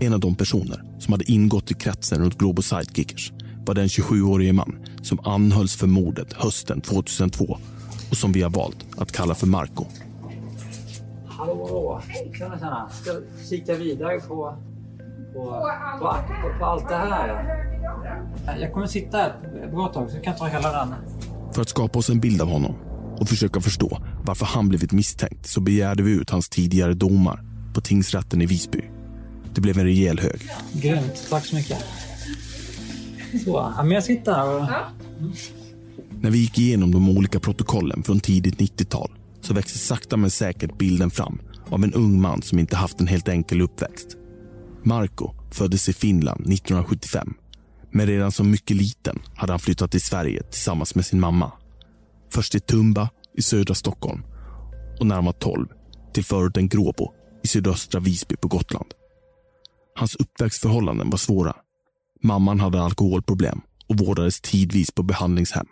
En av de personer som hade ingått i kretsen runt Globo Sidekickers var den 27-årige man som anhölls för mordet hösten 2002 och som vi har valt att kalla för Marco. Hallå! Tjena, tjena. Ska kika vidare på, på, på, på, allt det här. Jag kommer sitta här ett bra tag så jag kan ta hela den. För att skapa oss en bild av honom och försöka förstå varför han blivit misstänkt så begärde vi ut hans tidigare domar på tingsrätten i Visby. Det blev en rejäl hög. Grymt. Tack så mycket. Så, ja, men jag sitter här och... När vi gick igenom de olika protokollen från tidigt 90-tal så växte sakta men säkert bilden fram av en ung man som inte haft en helt enkel uppväxt. Marco föddes i Finland 1975 men redan som mycket liten hade han flyttat till Sverige tillsammans med sin mamma. Först till Tumba i södra Stockholm och när han var 12 till förorten Gråbo i sydöstra Visby på Gotland. Hans uppväxtförhållanden var svåra. Mamman hade alkoholproblem och vårdades tidvis på behandlingshem.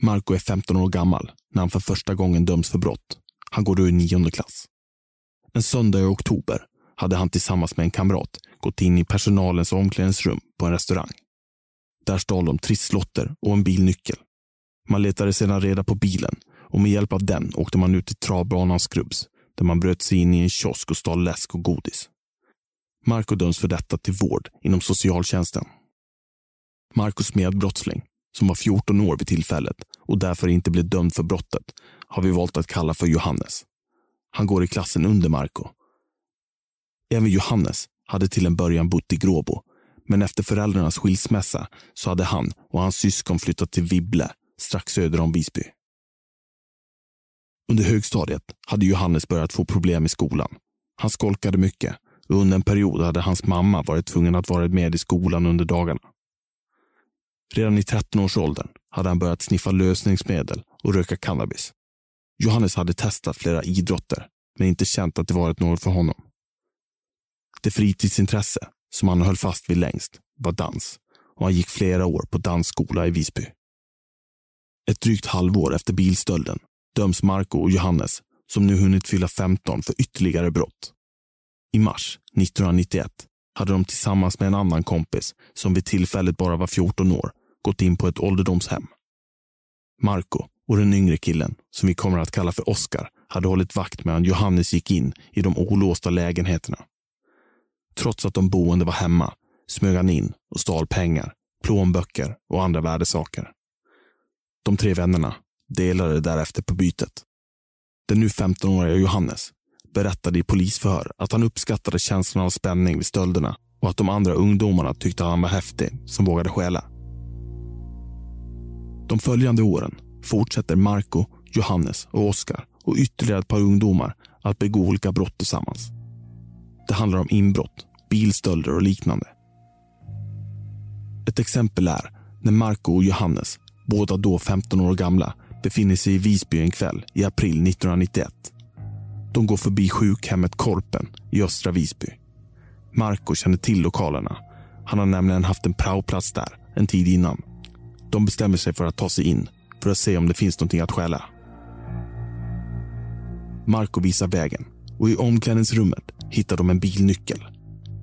Marco är 15 år gammal när han för första gången döms för brott. Han går då i nionde klass. En söndag i oktober hade han tillsammans med en kamrat gått in i personalens omklädningsrum på en restaurang. Där stal de trisslotter och en bilnyckel. Man letade sedan reda på bilen och med hjälp av den åkte man ut till travbanans Skrubbs där man bröt sig in i en kiosk och stal läsk och godis. Marco döms för detta till vård inom socialtjänsten. Marcos medbrottsling, som var 14 år vid tillfället och därför inte blev dömd för brottet, har vi valt att kalla för Johannes. Han går i klassen under Marco. Även Johannes hade till en början bott i Gråbo, men efter föräldrarnas skilsmässa så hade han och hans syskon flyttat till Vibble, strax söder om Visby. Under högstadiet hade Johannes börjat få problem i skolan. Han skolkade mycket och under en period hade hans mamma varit tvungen att vara med i skolan under dagarna. Redan i 13-årsåldern hade han börjat sniffa lösningsmedel och röka cannabis. Johannes hade testat flera idrotter, men inte känt att det varit något för honom. Det fritidsintresse som han höll fast vid längst var dans och han gick flera år på dansskola i Visby. Ett drygt halvår efter bilstölden döms Marco och Johannes, som nu hunnit fylla 15, för ytterligare brott. I mars 1991 hade de tillsammans med en annan kompis, som vid tillfället bara var 14 år, gått in på ett ålderdomshem. Marco och den yngre killen, som vi kommer att kalla för Oscar, hade hållit vakt medan Johannes gick in i de olåsta lägenheterna. Trots att de boende var hemma smög han in och stal pengar, plånböcker och andra värdesaker. De tre vännerna delade därefter på bytet. Den nu 15-åriga Johannes berättade i polisförhör att han uppskattade känslan av spänning vid stölderna och att de andra ungdomarna tyckte han var häftig som vågade stjäla. De följande åren fortsätter Marco, Johannes och Oskar och ytterligare ett par ungdomar att begå olika brott tillsammans. Det handlar om inbrott, bilstölder och liknande. Ett exempel är när Marco och Johannes, båda då 15 år gamla, befinner sig i Visby en kväll i april 1991. De går förbi sjukhemmet Korpen i östra Visby. Marco känner till lokalerna. Han har nämligen haft en praoplats där en tid innan. De bestämmer sig för att ta sig in för att se om det finns någonting att stjäla. Marco visar vägen och i omklädningsrummet hittar de en bilnyckel.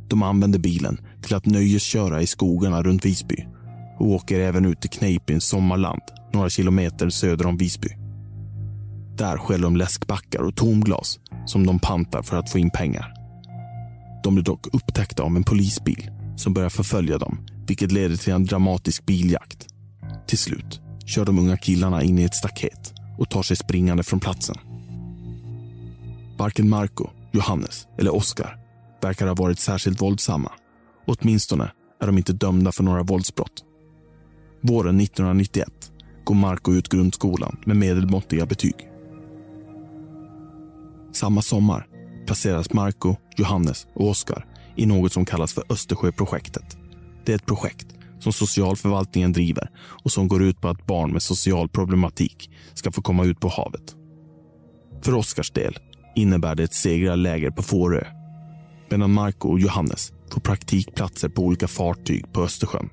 De använder bilen till att nöjesköra i skogarna runt Visby och åker även ut till Kneippins sommarland några kilometer söder om Visby. Där stjäl de läskbackar och tomglas som de pantar för att få in pengar. De blir dock upptäckta av en polisbil som börjar förfölja dem, vilket leder till en dramatisk biljakt. Till slut kör de unga killarna in i ett staket och tar sig springande från platsen. Varken Marco, Johannes eller Oskar verkar ha varit särskilt våldsamma. Åtminstone är de inte dömda för några våldsbrott. Våren 1991 går Marco ut grundskolan med medelmåttiga betyg. Samma sommar placeras Marco, Johannes och Oskar i något som kallas för Östersjöprojektet. Det är ett projekt som socialförvaltningen driver och som går ut på att barn med social problematik ska få komma ut på havet. För Oskars del innebär det ett segrarläger på Fårö medan Marco och Johannes får praktikplatser på olika fartyg på Östersjön.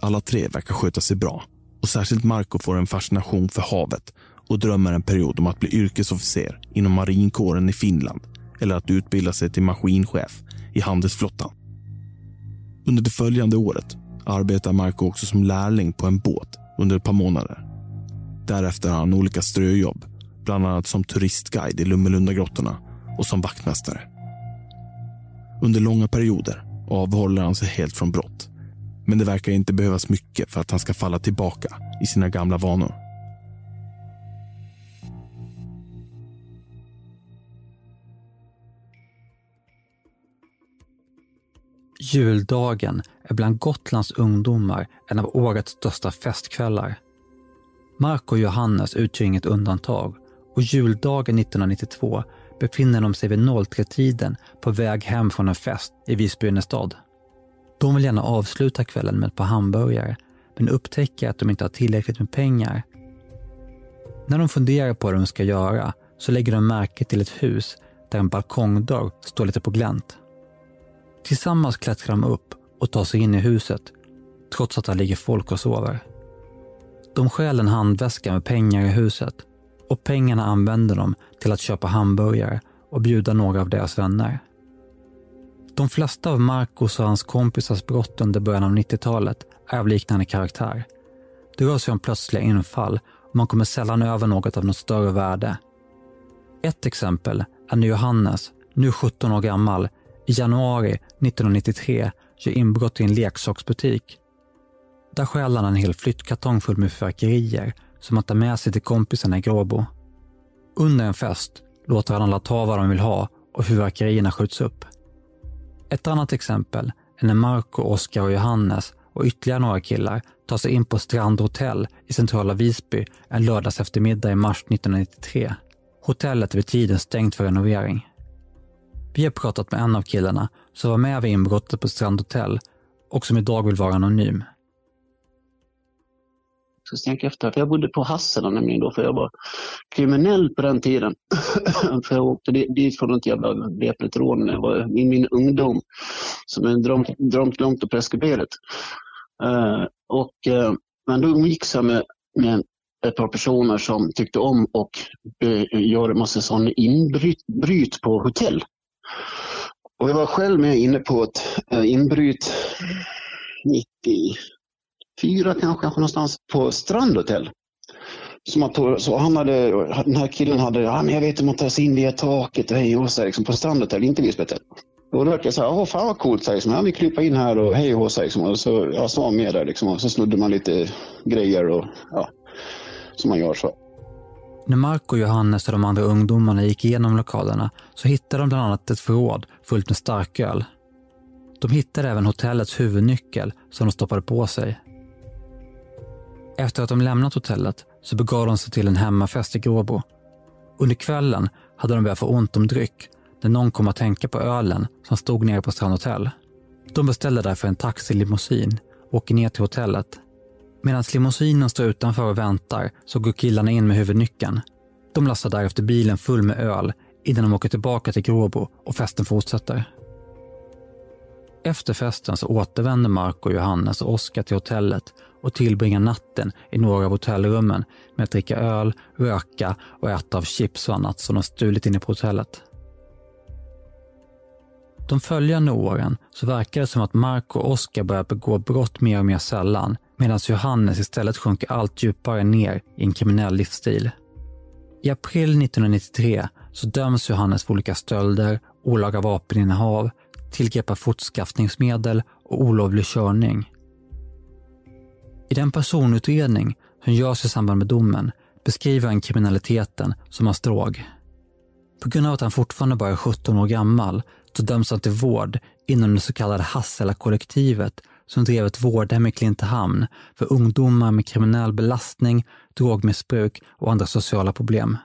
Alla tre verkar sköta sig bra och särskilt Marco får en fascination för havet och drömmer en period om att bli yrkesofficer inom marinkåren i Finland eller att utbilda sig till maskinchef i handelsflottan. Under det följande året arbetar Marco också som lärling på en båt under ett par månader. Därefter har han olika ströjobb, bland annat som turistguide i Lummelundagrottorna och som vaktmästare. Under långa perioder avhåller han sig helt från brott. Men det verkar inte behövas mycket för att han ska falla tillbaka i sina gamla vanor. Juldagen är bland Gotlands ungdomar en av årets största festkvällar. Mark och Johannes utgör inget undantag och juldagen 1992 befinner de sig vid 03-tiden på väg hem från en fest i Visby innerstad. De vill gärna avsluta kvällen med ett par hamburgare men upptäcker att de inte har tillräckligt med pengar. När de funderar på vad de ska göra så lägger de märke till ett hus där en balkongdörr står lite på glänt. Tillsammans klättrar de upp och tar sig in i huset trots att där ligger folk och sover. De stjäl en handväska med pengar i huset och pengarna använder de till att köpa hamburgare och bjuda några av deras vänner. De flesta av Marcos och hans kompisars brott under början av 90-talet är av liknande karaktär. Det rör sig om plötsliga infall och man kommer sällan över något av något större värde. Ett exempel är när Johannes, nu 17 år gammal, i januari 1993 gör inbrott i en leksaksbutik. Där stjäl han en hel flyttkartong full med fyrverkerier som han tar med sig till kompisarna i Gråbo. Under en fest låter han alla ta vad de vill ha och fyrverkerierna skjuts upp. Ett annat exempel är när Marco, Oskar och Johannes och ytterligare några killar tar sig in på Strand Hotel i centrala Visby en lördags eftermiddag i mars 1993. Hotellet är vid tiden stängt för renovering. Vi har pratat med en av killarna som var med vid inbrottet på Strand Hotel och som idag vill vara anonym faktiskt tänka efter. För jag bodde på Hassela nämligen då, för jag var kriminell på den tiden. [clears throat] för jag åkte dit från ett jävla väpnat rån när jag var i min ungdom. Som är drömt, drömt långt eh, och preskriberat. Uh, och, uh, men då umgicks jag med, med ett par personer som tyckte om att uh, eh, göra en massa sådana inbryt på hotell. Och jag var själv med inne på ett eh, inbryt 94 kanske, någonstans på Strandhotell. Som att, så han hade, den här killen hade, ja, men jag vet hur man tar sig in via taket och hej och så, liksom, på Strandhotell, inte Visbyhotell. och då hörde jag så här, åh fan vad coolt, så liksom. ja, vi krypa in här och hej och så, liksom. och så ja, så var med där liksom, och så snodde man lite grejer och ja, som man gör så. När Marco, Johannes och de andra ungdomarna gick igenom lokalerna så hittade de bland annat ett förråd fullt med starköl. De hittade även hotellets huvudnyckel som de stoppade på sig. Efter att de lämnat hotellet så begav de sig till en hemmafest i Gråbo. Under kvällen hade de börjat få ont om dryck när någon kom att tänka på ölen som stod nere på Strand Hotel. De beställde därför en taxilimousin och åker ner till hotellet. Medan limousinen står utanför och väntar så går killarna in med huvudnyckeln. De lastar därefter bilen full med öl innan de åker tillbaka till Gråbo och festen fortsätter. Efter festen så återvänder Marco, Johannes och Oskar till hotellet och tillbringa natten i några av hotellrummen med att dricka öl, röka och äta av chips och annat som de stulit inne på hotellet. De följande åren så verkar det som att Marco och Oskar börjar begå brott mer och mer sällan medan Johannes istället sjunker allt djupare ner i en kriminell livsstil. I april 1993 så döms Johannes för olika stölder, olaga vapeninnehav, tillgrepp av fortskaffningsmedel och olovlig körning. I den personutredning som görs i samband med domen beskriver han kriminaliteten som hans drog. På grund av att han fortfarande bara är 17 år gammal så döms han till vård inom det så kallade Hassela-kollektivet som drev ett vårdhem i Klintehamn för ungdomar med kriminell belastning, drogmissbruk och andra sociala problem.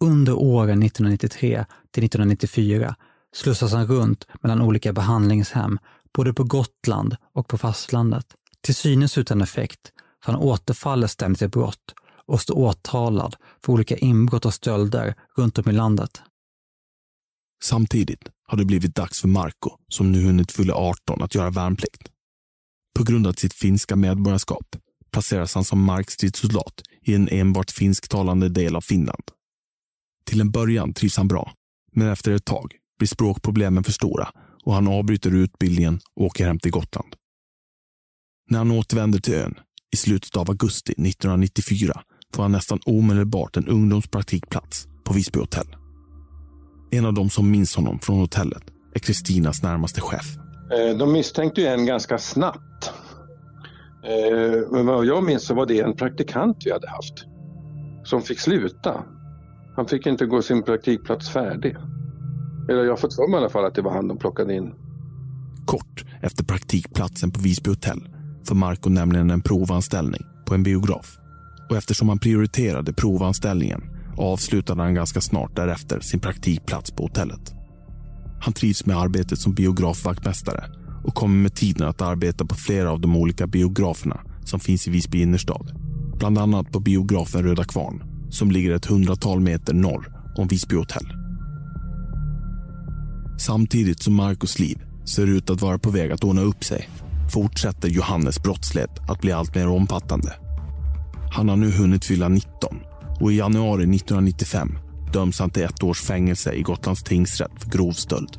Under åren 1993 till 1994 slussas han runt mellan olika behandlingshem både på Gotland och på fastlandet. Till synes utan effekt, för han återfaller ständigt i brott och står åtalad för olika inbrott och stölder runt om i landet. Samtidigt har det blivit dags för Marco, som nu hunnit fylla 18, att göra värnplikt. På grund av sitt finska medborgarskap placeras han som markstridssoldat i en enbart finsktalande del av Finland. Till en början trivs han bra, men efter ett tag blir språkproblemen för stora och han avbryter utbildningen och åker hem till Gotland. När han återvänder till ön i slutet av augusti 1994 får han nästan omedelbart en ungdomspraktikplats på Visby hotell. En av de som minns honom från hotellet är Kristinas närmaste chef. Eh, de misstänkte ju en ganska snabbt. Eh, men vad jag minns så var det en praktikant vi hade haft som fick sluta. Han fick inte gå sin praktikplats färdig. Eller jag har fått för mig i alla fall att det var han de plockade in. Kort efter praktikplatsen på Visby hotell för Marco nämligen en provanställning på en biograf. Och eftersom han prioriterade provanställningen avslutade han ganska snart därefter sin praktikplats på hotellet. Han trivs med arbetet som biografvaktmästare och kommer med tiden att arbeta på flera av de olika biograferna som finns i Visby innerstad. Bland annat på biografen Röda Kvarn som ligger ett hundratal meter norr om Visby hotell. Samtidigt som Marcos liv ser ut att vara på väg att ordna upp sig fortsätter Johannes brottslighet att bli allt mer omfattande. Han har nu hunnit fylla 19 och i januari 1995 döms han till ett års fängelse i Gotlands tingsrätt för grov stöld.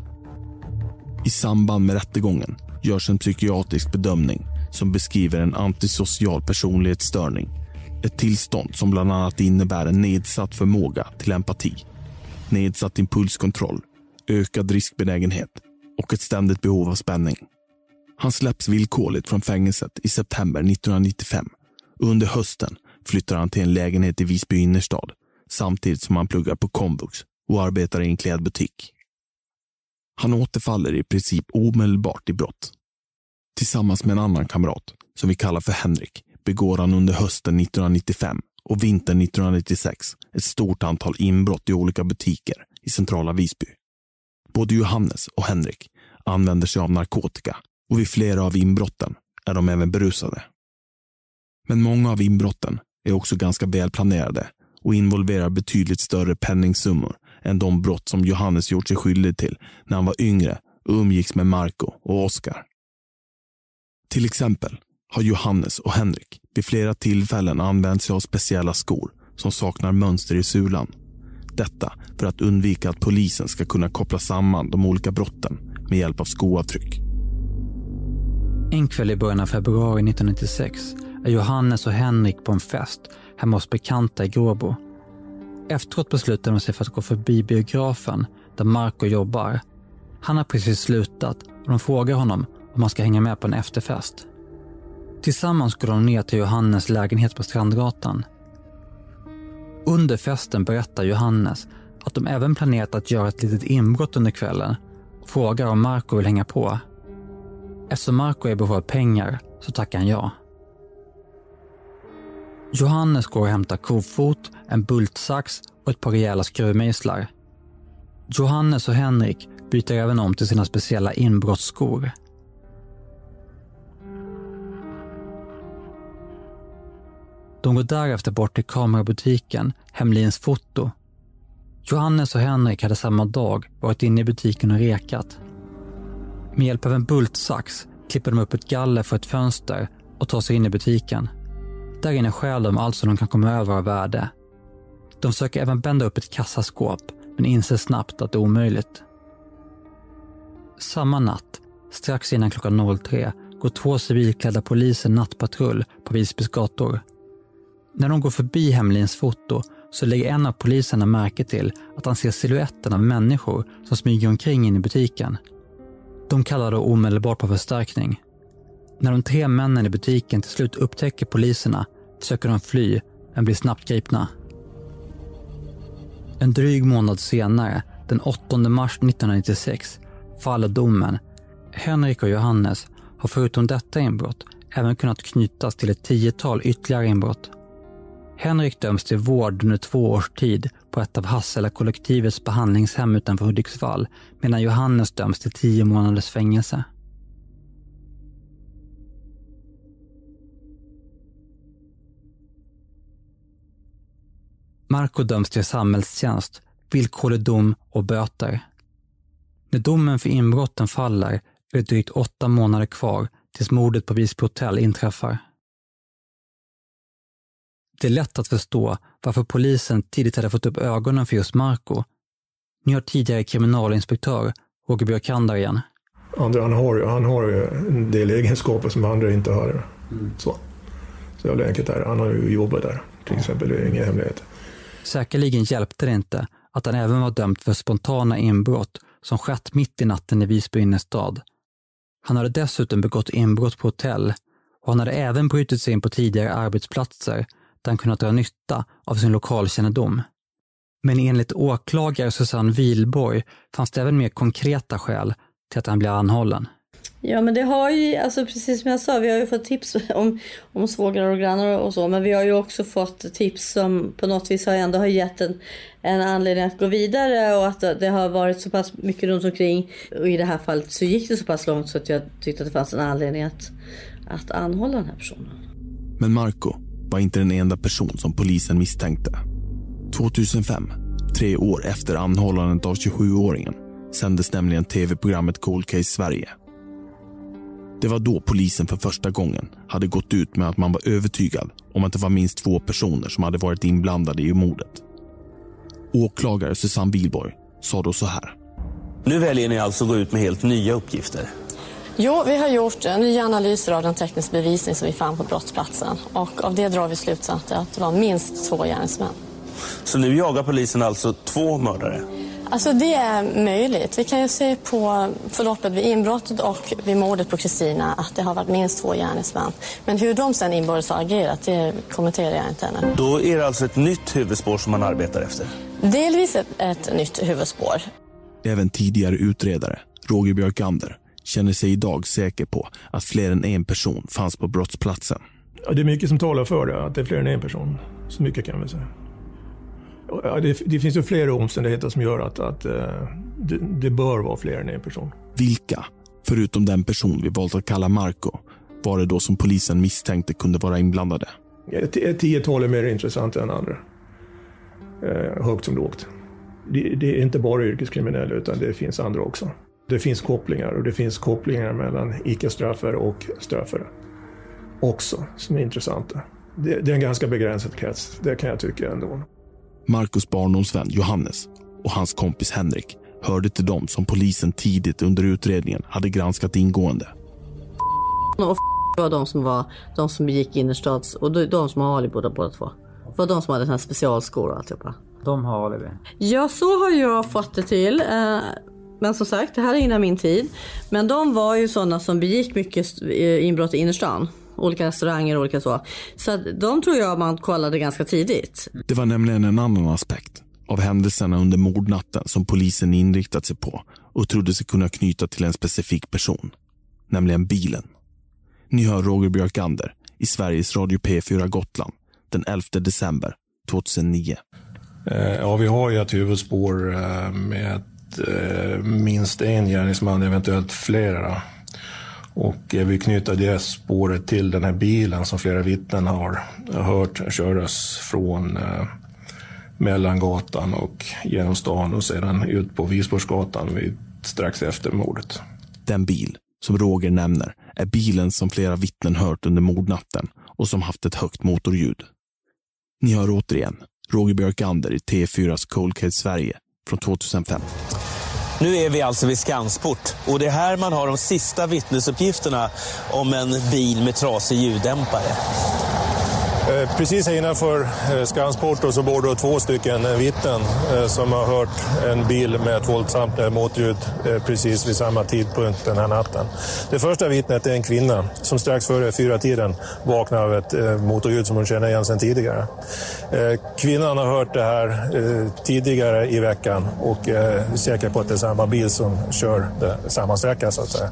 I samband med rättegången görs en psykiatrisk bedömning som beskriver en antisocial personlighetsstörning. Ett tillstånd som bland annat innebär en nedsatt förmåga till empati, nedsatt impulskontroll, ökad riskbenägenhet och ett ständigt behov av spänning. Han släpps villkorligt från fängelset i september 1995 och under hösten flyttar han till en lägenhet i Visby innerstad samtidigt som han pluggar på komvux och arbetar i en klädbutik. Han återfaller i princip omedelbart i brott. Tillsammans med en annan kamrat, som vi kallar för Henrik, begår han under hösten 1995 och vintern 1996 ett stort antal inbrott i olika butiker i centrala Visby. Både Johannes och Henrik använder sig av narkotika och vid flera av inbrotten är de även berusade. Men många av inbrotten är också ganska välplanerade och involverar betydligt större penningsummor än de brott som Johannes gjort sig skyldig till när han var yngre och umgicks med Marco och Oskar. Till exempel har Johannes och Henrik vid flera tillfällen använt sig av speciella skor som saknar mönster i sulan. Detta för att undvika att polisen ska kunna koppla samman de olika brotten med hjälp av skoavtryck. En kväll i början av februari 1996 är Johannes och Henrik på en fest hemma hos bekanta i Gråbo. Efteråt beslutar de sig för att gå förbi biografen där Marco jobbar. Han har precis slutat och de frågar honom om han ska hänga med på en efterfest. Tillsammans går de ner till Johannes lägenhet på Strandgatan. Under festen berättar Johannes att de även planerat att göra ett litet inbrott under kvällen och frågar om Marco vill hänga på. Eftersom Marco är i behov av pengar så tackar han ja. Johannes går och hämtar kofot, en bultsax och ett par rejäla skruvmejslar. Johannes och Henrik byter även om till sina speciella inbrottsskor. De går därefter bort till kamerabutiken Hemlins Foto. Johannes och Henrik hade samma dag varit inne i butiken och rekat. Med hjälp av en bultsax klipper de upp ett galler för ett fönster och tar sig in i butiken. Där inne stjäl de allt som de kan komma över av värde. De försöker även bända upp ett kassaskåp, men inser snabbt att det är omöjligt. Samma natt, strax innan klockan 03, går två civilklädda poliser nattpatrull på Visbys gator. När de går förbi Hemlins foto så lägger en av poliserna märke till att han ser siluetten av människor som smyger omkring in i butiken. De kallar då omedelbart på förstärkning. När de tre männen i butiken till slut upptäcker poliserna försöker de fly, men blir snabbt gripna. En dryg månad senare, den 8 mars 1996, faller domen. Henrik och Johannes har förutom detta inbrott även kunnat knytas till ett tiotal ytterligare inbrott. Henrik döms till vård under två års tid på ett av Hassela-kollektivets behandlingshem utanför Hudiksvall medan Johannes döms till tio månaders fängelse. Marco döms till samhällstjänst, villkorlig dom och böter. När domen för inbrotten faller är det drygt åtta månader kvar tills mordet på Visby hotell inträffar. Det är lätt att förstå varför polisen tidigt hade fått upp ögonen för just Marco. Ni har tidigare kriminalinspektör Roger Björkander igen. Andra, han, har, ju- han har ju en del egenskaper som andra inte har. Så. Så jävla enkelt är. Han har ju jobbat där till exempel. Det är ingen hemlighet. Säkerligen hjälpte det inte att han även var dömd för spontana inbrott som skett mitt i natten i Visby innerstad. Han hade dessutom begått inbrott på hotell och han hade även brutit sig in på tidigare arbetsplatser han kunnat dra nytta av sin lokalkännedom. Men enligt åklagare Susanne Wilborg fanns det även mer konkreta skäl till att han blev anhållen. Ja men det har ju, alltså precis som jag sa, vi har ju fått tips [laughs] om, om svågrar och grannar och så. Men vi har ju också fått tips som på något vis har ändå har gett en, en anledning att gå vidare och att det har varit så pass mycket runt omkring. Och i det här fallet så gick det så pass långt så att jag tyckte att det fanns en anledning att, att anhålla den här personen. Men Marco var inte den enda person som polisen misstänkte. 2005, tre år efter anhållandet av 27-åringen, sändes nämligen tv-programmet Cold Case Sverige. Det var då polisen för första gången hade gått ut med att man var övertygad om att det var minst två personer som hade varit inblandade i mordet. Åklagare Susanne Wilborg sa då så här. Nu väljer ni alltså att gå ut med helt nya uppgifter. Jo, vi har gjort nya analyser av den tekniska bevisning som vi fann på brottsplatsen. Och av det drar vi slutsatsen att det var minst två gärningsmän. Så nu jagar polisen alltså två mördare. Alltså det är möjligt. Vi kan ju se på förloppet vid inbrottet och vid mordet på Kristina att det har varit minst två gärningsmän. Men hur de sen inbördes har agerat, det kommenterar jag inte ännu. Då är det alltså ett nytt huvudspår som man arbetar efter. Delvis ett, ett nytt huvudspår. Även tidigare utredare, Roger Björkander, känner sig idag säker på att fler än en person fanns på brottsplatsen. Ja, det är mycket som talar för det, att det är fler än en person. Så mycket kan vi säga. Ja, det, det finns ju flera omständigheter som gör att, att eh, det, det bör vara fler än en person. Vilka, förutom den person vi valt att kalla Marco, var det då som polisen misstänkte kunde vara inblandade. Ett tiotal är mer intressanta än andra. Eh, högt som lågt. Det, det är inte bara yrkeskriminella utan det finns andra också. Det finns kopplingar och det finns kopplingar mellan icke-straffare och straffare också som är intressanta. Det, det är en ganska begränsad krets, det kan jag tycka ändå. Marcus barndomsvän Johannes och hans kompis Henrik hörde till dem som polisen tidigt under utredningen hade granskat ingående. Och var de som var de som begick innerstads och de, de som har alibi båda, båda två. Det var de som hade såna här specialskor och alltihopa. De har alibi. Ja, så har jag fått det till. Men som sagt, det här är innan min tid. Men de var ju sådana som begick mycket eh, inbrott i innerstan. Olika restauranger och olika så. Så att de tror jag man kollade ganska tidigt. Det var nämligen en annan aspekt av händelserna under mordnatten som polisen inriktat sig på och trodde sig kunna knyta till en specifik person. Nämligen bilen. Ni hör Roger Björkander i Sveriges Radio P4 Gotland den 11 december 2009. Eh, Ja, vi har ju ett huvudspår eh, med Eh, minst en gärningsman, eventuellt flera. Och eh, vi knyter det spåret till den här bilen som flera vittnen har hört köras från eh, Mellangatan och genom stan och sedan ut på Visborgsgatan vid, strax efter mordet. Den bil som Roger nämner är bilen som flera vittnen hört under mordnatten och som haft ett högt motorljud. Ni hör återigen Roger Björkander i T4s Cold Case Sverige från 2005. Nu är vi alltså vid Skansport och det är här man har de sista vittnesuppgifterna om en bil med trasig ljuddämpare. Eh, precis innanför eh, Skansport så bor det två stycken eh, vittnen som har hört en bil med ett våldsamt motljud precis vid samma tidpunkt den här natten. Det första vittnet är en kvinna som strax före fyra tiden vaknar av ett motorljud som hon känner igen sedan tidigare. Kvinnan har hört det här tidigare i veckan och är säker på att det är samma bil som kör samma sträcka så att säga.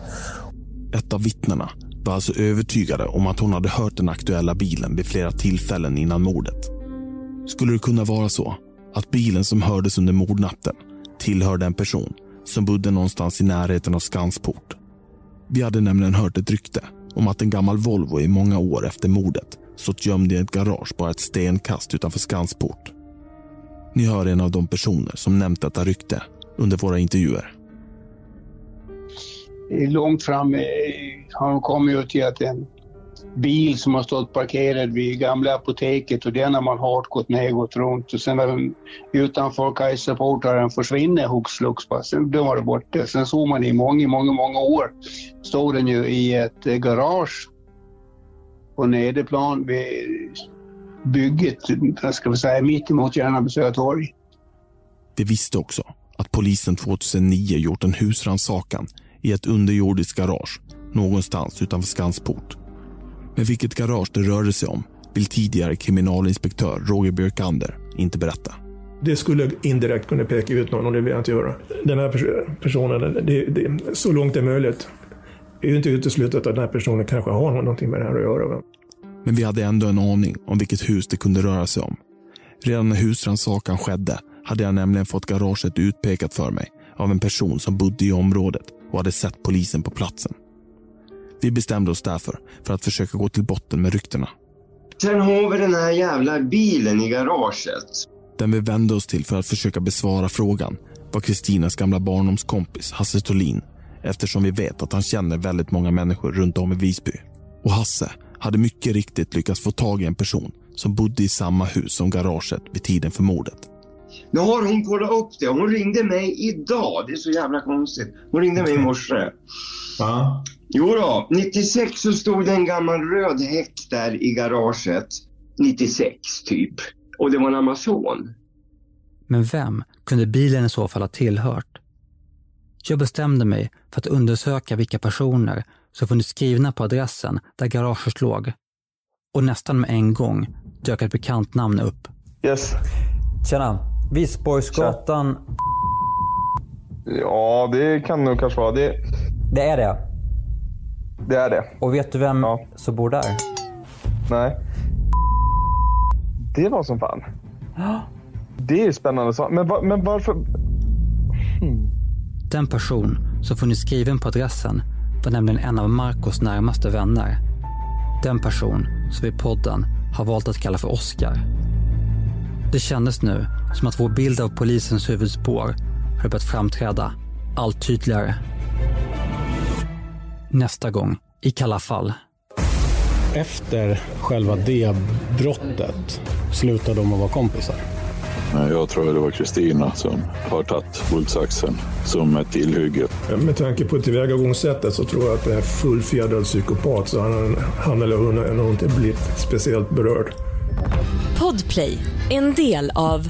Ett av vittnena var alltså övertygade om att hon hade hört den aktuella bilen vid flera tillfällen innan mordet. Skulle det kunna vara så att bilen som hördes under mordnatten tillhörde en person som bodde någonstans i närheten av Skansport? Vi hade nämligen hört ett rykte om att en gammal Volvo i många år efter mordet stått gömd i ett garage bara ett stenkast utanför Skansport. Ni hör en av de personer som nämnt detta rykte under våra intervjuer. Långt fram eh, har de kommit ut till att en bil som har stått parkerad vid gamla apoteket och den har man hört gått ner gått runt. Och sen var den utanför Kajsaport har den försvunnit hux flux. Sen då var det borta. Sen såg man i många, många, många år stod den ju i ett eh, garage på nederplan vid bygget, eh, ska vi säga, mitt emot Järnabo torg. Vi visste också att polisen 2009 gjort en husrannsakan i ett underjordiskt garage någonstans utanför Skansport. Men vilket garage det rörde sig om vill tidigare kriminalinspektör Roger Björkander inte berätta. Det skulle indirekt kunna peka ut någon och det vill jag inte göra. Den här pers- personen, det, det, så långt det är möjligt, är ju inte uteslutet att den här personen kanske har någonting med det här att göra. Men vi hade ändå en aning om vilket hus det kunde röra sig om. Redan när husrannsakan skedde hade jag nämligen fått garaget utpekat för mig av en person som bodde i området och hade sett polisen på platsen. Vi bestämde oss därför för att försöka gå till botten med ryktena. Sen har vi den här jävla bilen i garaget. Den vi vände oss till för att försöka besvara frågan var Kristinas gamla barndomskompis Hasse Tolin eftersom vi vet att han känner väldigt många människor runt om i Visby. Och Hasse hade mycket riktigt lyckats få tag i en person som bodde i samma hus som garaget vid tiden för mordet. Nu har hon kollat upp det. Hon ringde mig idag. Det är så jävla konstigt. Hon ringde mig i morse. Jo då, 96 så stod det en gammal röd häck där i garaget. 96 typ. Och det var en Amazon. Men vem kunde bilen i så fall ha tillhört? Jag bestämde mig för att undersöka vilka personer som funnits skrivna på adressen där garaget låg. Och nästan med en gång dök ett bekant namn upp. Yes. Tjena. Visborgsgatan. Ja, det kan nog kanske vara. Det, Det är det? det är det. Och vet du vem som bor där? Nej. Det var som fan. Det är spännande. så- Men, va- men varför? Den person som funnits skriven på adressen var nämligen en av Marcos närmaste vänner. Den person som vi i podden har valt att kalla för Oscar. Det kändes nu som att vår bild av polisens huvudspår har börjat framträda allt tydligare. Nästa gång i Kalla fall. Efter själva det brottet slutade de att vara kompisar. Jag tror det var Kristina som har tagit bultsaxen som ett tillhygge. Med tanke på tillvägagångssättet så tror jag att det är fullfjädrad psykopat så han, han eller hon har nog inte blivit speciellt berörd. Podplay, en del av